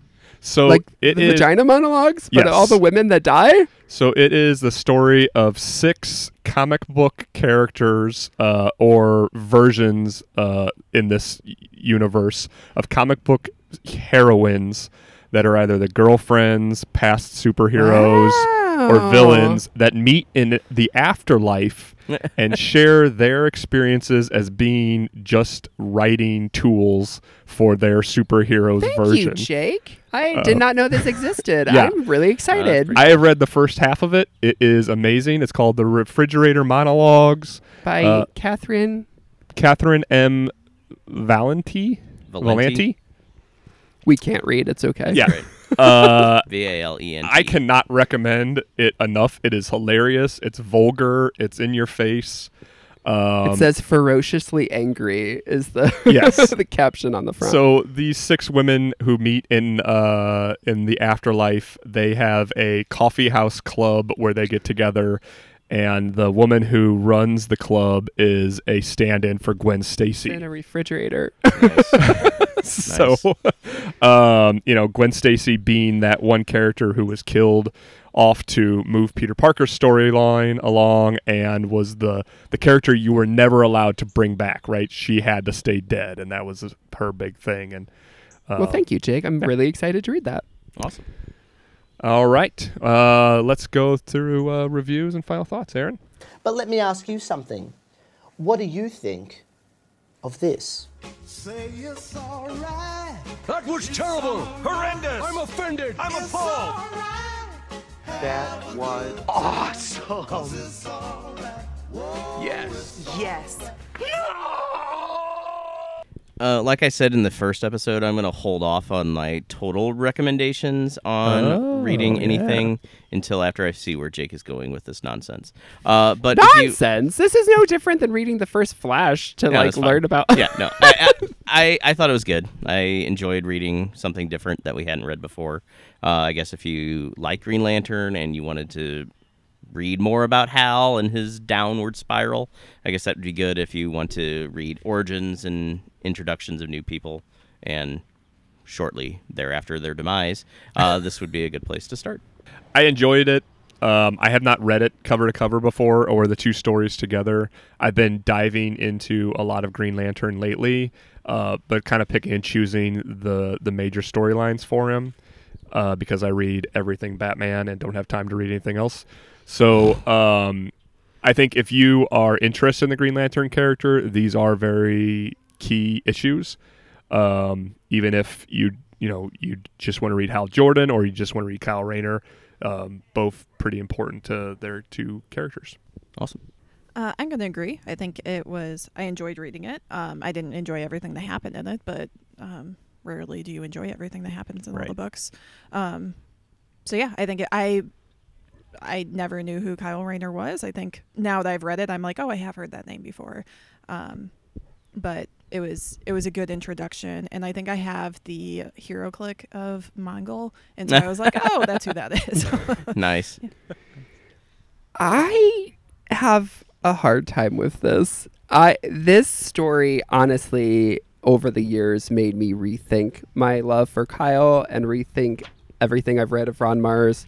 So like it the is- vagina monologues, but all the women that die? So it is the story of six comic book characters uh, or versions uh, in this universe of comic book heroines that are either the girlfriends, past superheroes, or villains that meet in the afterlife and share their experiences as being just writing tools for their superheroes Thank version. you, Jake. I Uh, did not know this existed. yeah. I'm really excited. I have read the first half of it. It is amazing. It's called The Refrigerator Monologues By uh, Catherynne. Catherynne M. Valenti. Valenti? We can't read. It's okay. Yeah. Uh, V A L E N. I cannot recommend it enough. It is hilarious. It's vulgar. It's in your face. Um, it says ferociously angry is the Yes. the caption on the front. So these six women who meet in uh, in the afterlife, they have a coffee house club where they get together, and the woman who runs the club is a stand-in for Gwen Stacy. in a refrigerator. so, um, you know, Gwen Stacy being that one character who was killed off to move Peter Parker's storyline along and was the the character you were never allowed to bring back, right? She had to stay dead and that was her big thing and uh, well, thank you, Jake. I'm really excited to read that. Awesome. All right. Uh, let's go through uh, reviews and final thoughts, Aaron. But let me ask you something. What do you think of this? Say it's alright. That was terrible. Horrendous. I'm offended. I'm appalled. That was Awesome. yes. Yes. Uh, like I said in the first episode, I'm going to hold off on my total recommendations on Oh, reading yeah. anything until after I see where Jake is going with this nonsense. Uh, but if you- Nonsense. This is no different than reading the first Flash to Yeah, like learn about. yeah, no, I, I, I, I thought it was good. I enjoyed reading something different that we hadn't read before. Uh, I guess if you like Green Lantern and you wanted to read more about Hal and his downward spiral, I guess that would be good if you want to read origins and introductions of new people and shortly thereafter their demise. Uh, this would be a good place to start. I enjoyed it. Um, I have not read it cover to cover before or the two stories together. I've been diving into a lot of Green Lantern lately, uh, but kind of picking and choosing the the major storylines for him uh, because I read everything Batman and don't have time to read anything else. So um, I think if you are interested in the Green Lantern character, these are very key issues. Um, even if you you know you just want to read Hal Jordan or you just want to read Kyle Rayner, um, both pretty important to their two characters. Awesome. Uh, I'm going to agree. I think it was. I enjoyed reading it. Um, I didn't enjoy everything that happened in it, but um, rarely do you enjoy everything that happens in all Right. the books. Um, so yeah, I think it, I. I never knew who Kyle Rayner was. I think now that I've read it, I'm like, oh, I have heard that name before. Um, but it was it was a good introduction, and I think I have the HeroClix of Mongul, and so I was like, oh, that's who that is. Nice. I have a hard time with this. I this story honestly over the years made me rethink my love for Kyle and rethink everything I've read of Ron Marz.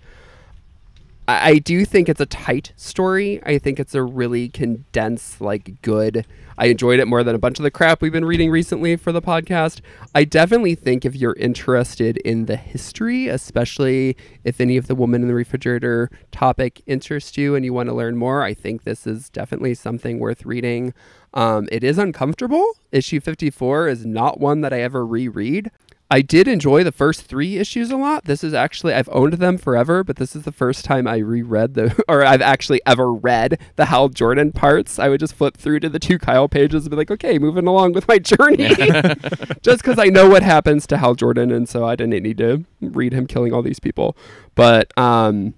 I, I do think it's a tight story. I think it's a really condensed, like good. I enjoyed it more than a bunch of the crap we've been reading recently for the podcast. I definitely think if you're interested in the history, especially if any of the woman in the refrigerator topic interests you and you want to learn more, I think this is definitely something worth reading. Um, it is uncomfortable. Issue 54 is not one that I ever reread. I did enjoy the first three issues a lot. This is actually I've owned them forever, but this is the first time I reread the or I've actually ever read the Hal Jordan parts. I would just flip through to the two Kyle pages and be like, okay, moving along with my journey. just because I know what happens to Hal Jordan, and so I didn't need to read him killing all these people. But um,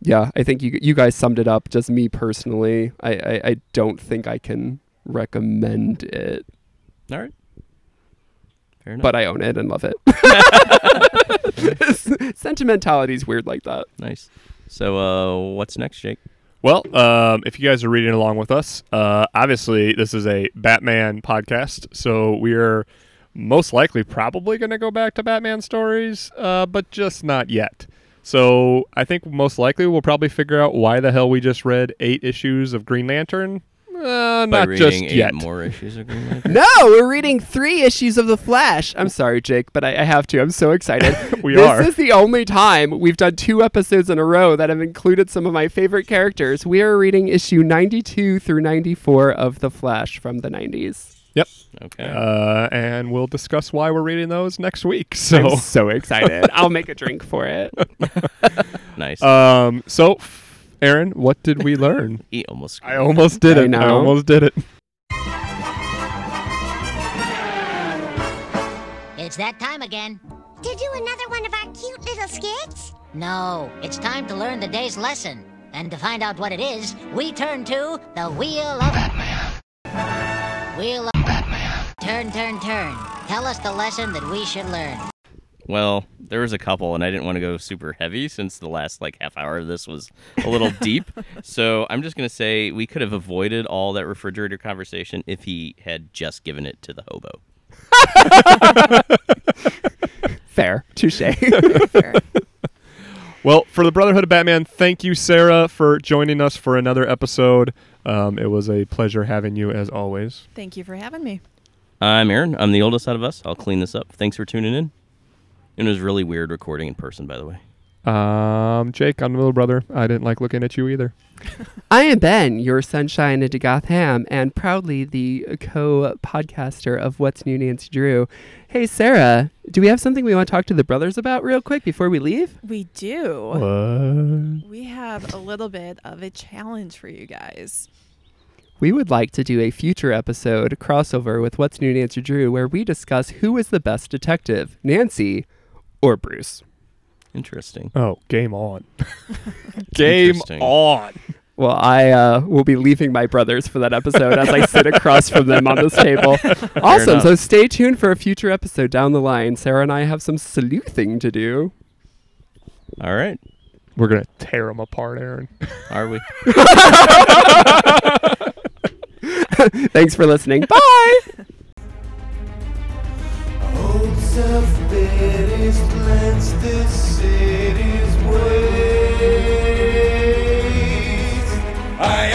yeah, I think you you guys summed it up. Just me personally, I I, I don't think I can recommend it. All right. Fair enough. But I own it and love it. Sentimentality's weird like that. Nice. So, uh, what's next, Jake? Well, um, if you guys are reading along with us, uh, obviously this is a Batman podcast, so we are most likely probably going to go back to Batman stories, uh, but just not yet. So I think most likely we'll probably figure out why the hell we just read eight issues of Green Lantern. Uh, By not reading just eight yet. more issues of Green Lantern? No, we're reading three issues of The Flash. I'm sorry, Jake, but I, I have to. I'm so excited. We this are. This is the only time we've done two episodes in a row that have included some of my favorite characters. We are reading issue 92 through 94 of The Flash from the 90s. Yep. Okay. Uh, and we'll discuss why we're reading those next week. So I'm so excited. I'll make a drink for it. nice. Um. So, f- Aaron, what did we learn? he almost. I almost did I it. I know. almost did it. It's that time again. To do another one of our cute little skits? No, it's time to learn the day's lesson. And to find out what it is, we turn to the Wheel of Batman. Wheel of Batman. Turn, turn, turn. Tell us the lesson that we should learn. Well, there was a couple, and I didn't want to go super heavy since the last like half hour of this was a little deep. So I'm just gonna say we could have avoided all that refrigerator conversation if he had just given it to the hobo. Fair. Touche. Well, for the Brotherhood of Batman, thank you, Sarah, for joining us for another episode. Um, it was a pleasure having you as always. Thank you for having me. I'm Aaron. I'm the oldest out of us. I'll clean this up. Thanks for tuning in. And it was really weird recording in person, by the way. Um, Jake, I'm the little brother. I didn't like looking at you either. I am Ben, your sunshine into Gotham, and proudly the co podcaster of What's New Nancy Drew. Hey, Sarah, do we have something we want to talk to the brothers about real quick before we leave? We do. What? We have a little bit of a challenge for you guys. We would like to do a future episode crossover with What's New Nancy Drew where we discuss who is the best detective, Nancy or Bruce. Interesting. Oh, game on. game Interesting. on. Well, I uh, will be leaving my brothers for that episode as I sit across from them on this table. Awesome. enough. So stay tuned for a future episode down the line. Sarah and I have some sleuthing to do. All right. We're going to tear them apart, Aaron. Are we? Thanks for listening. Bye. Hopes of bitters cleanse the city's ways. I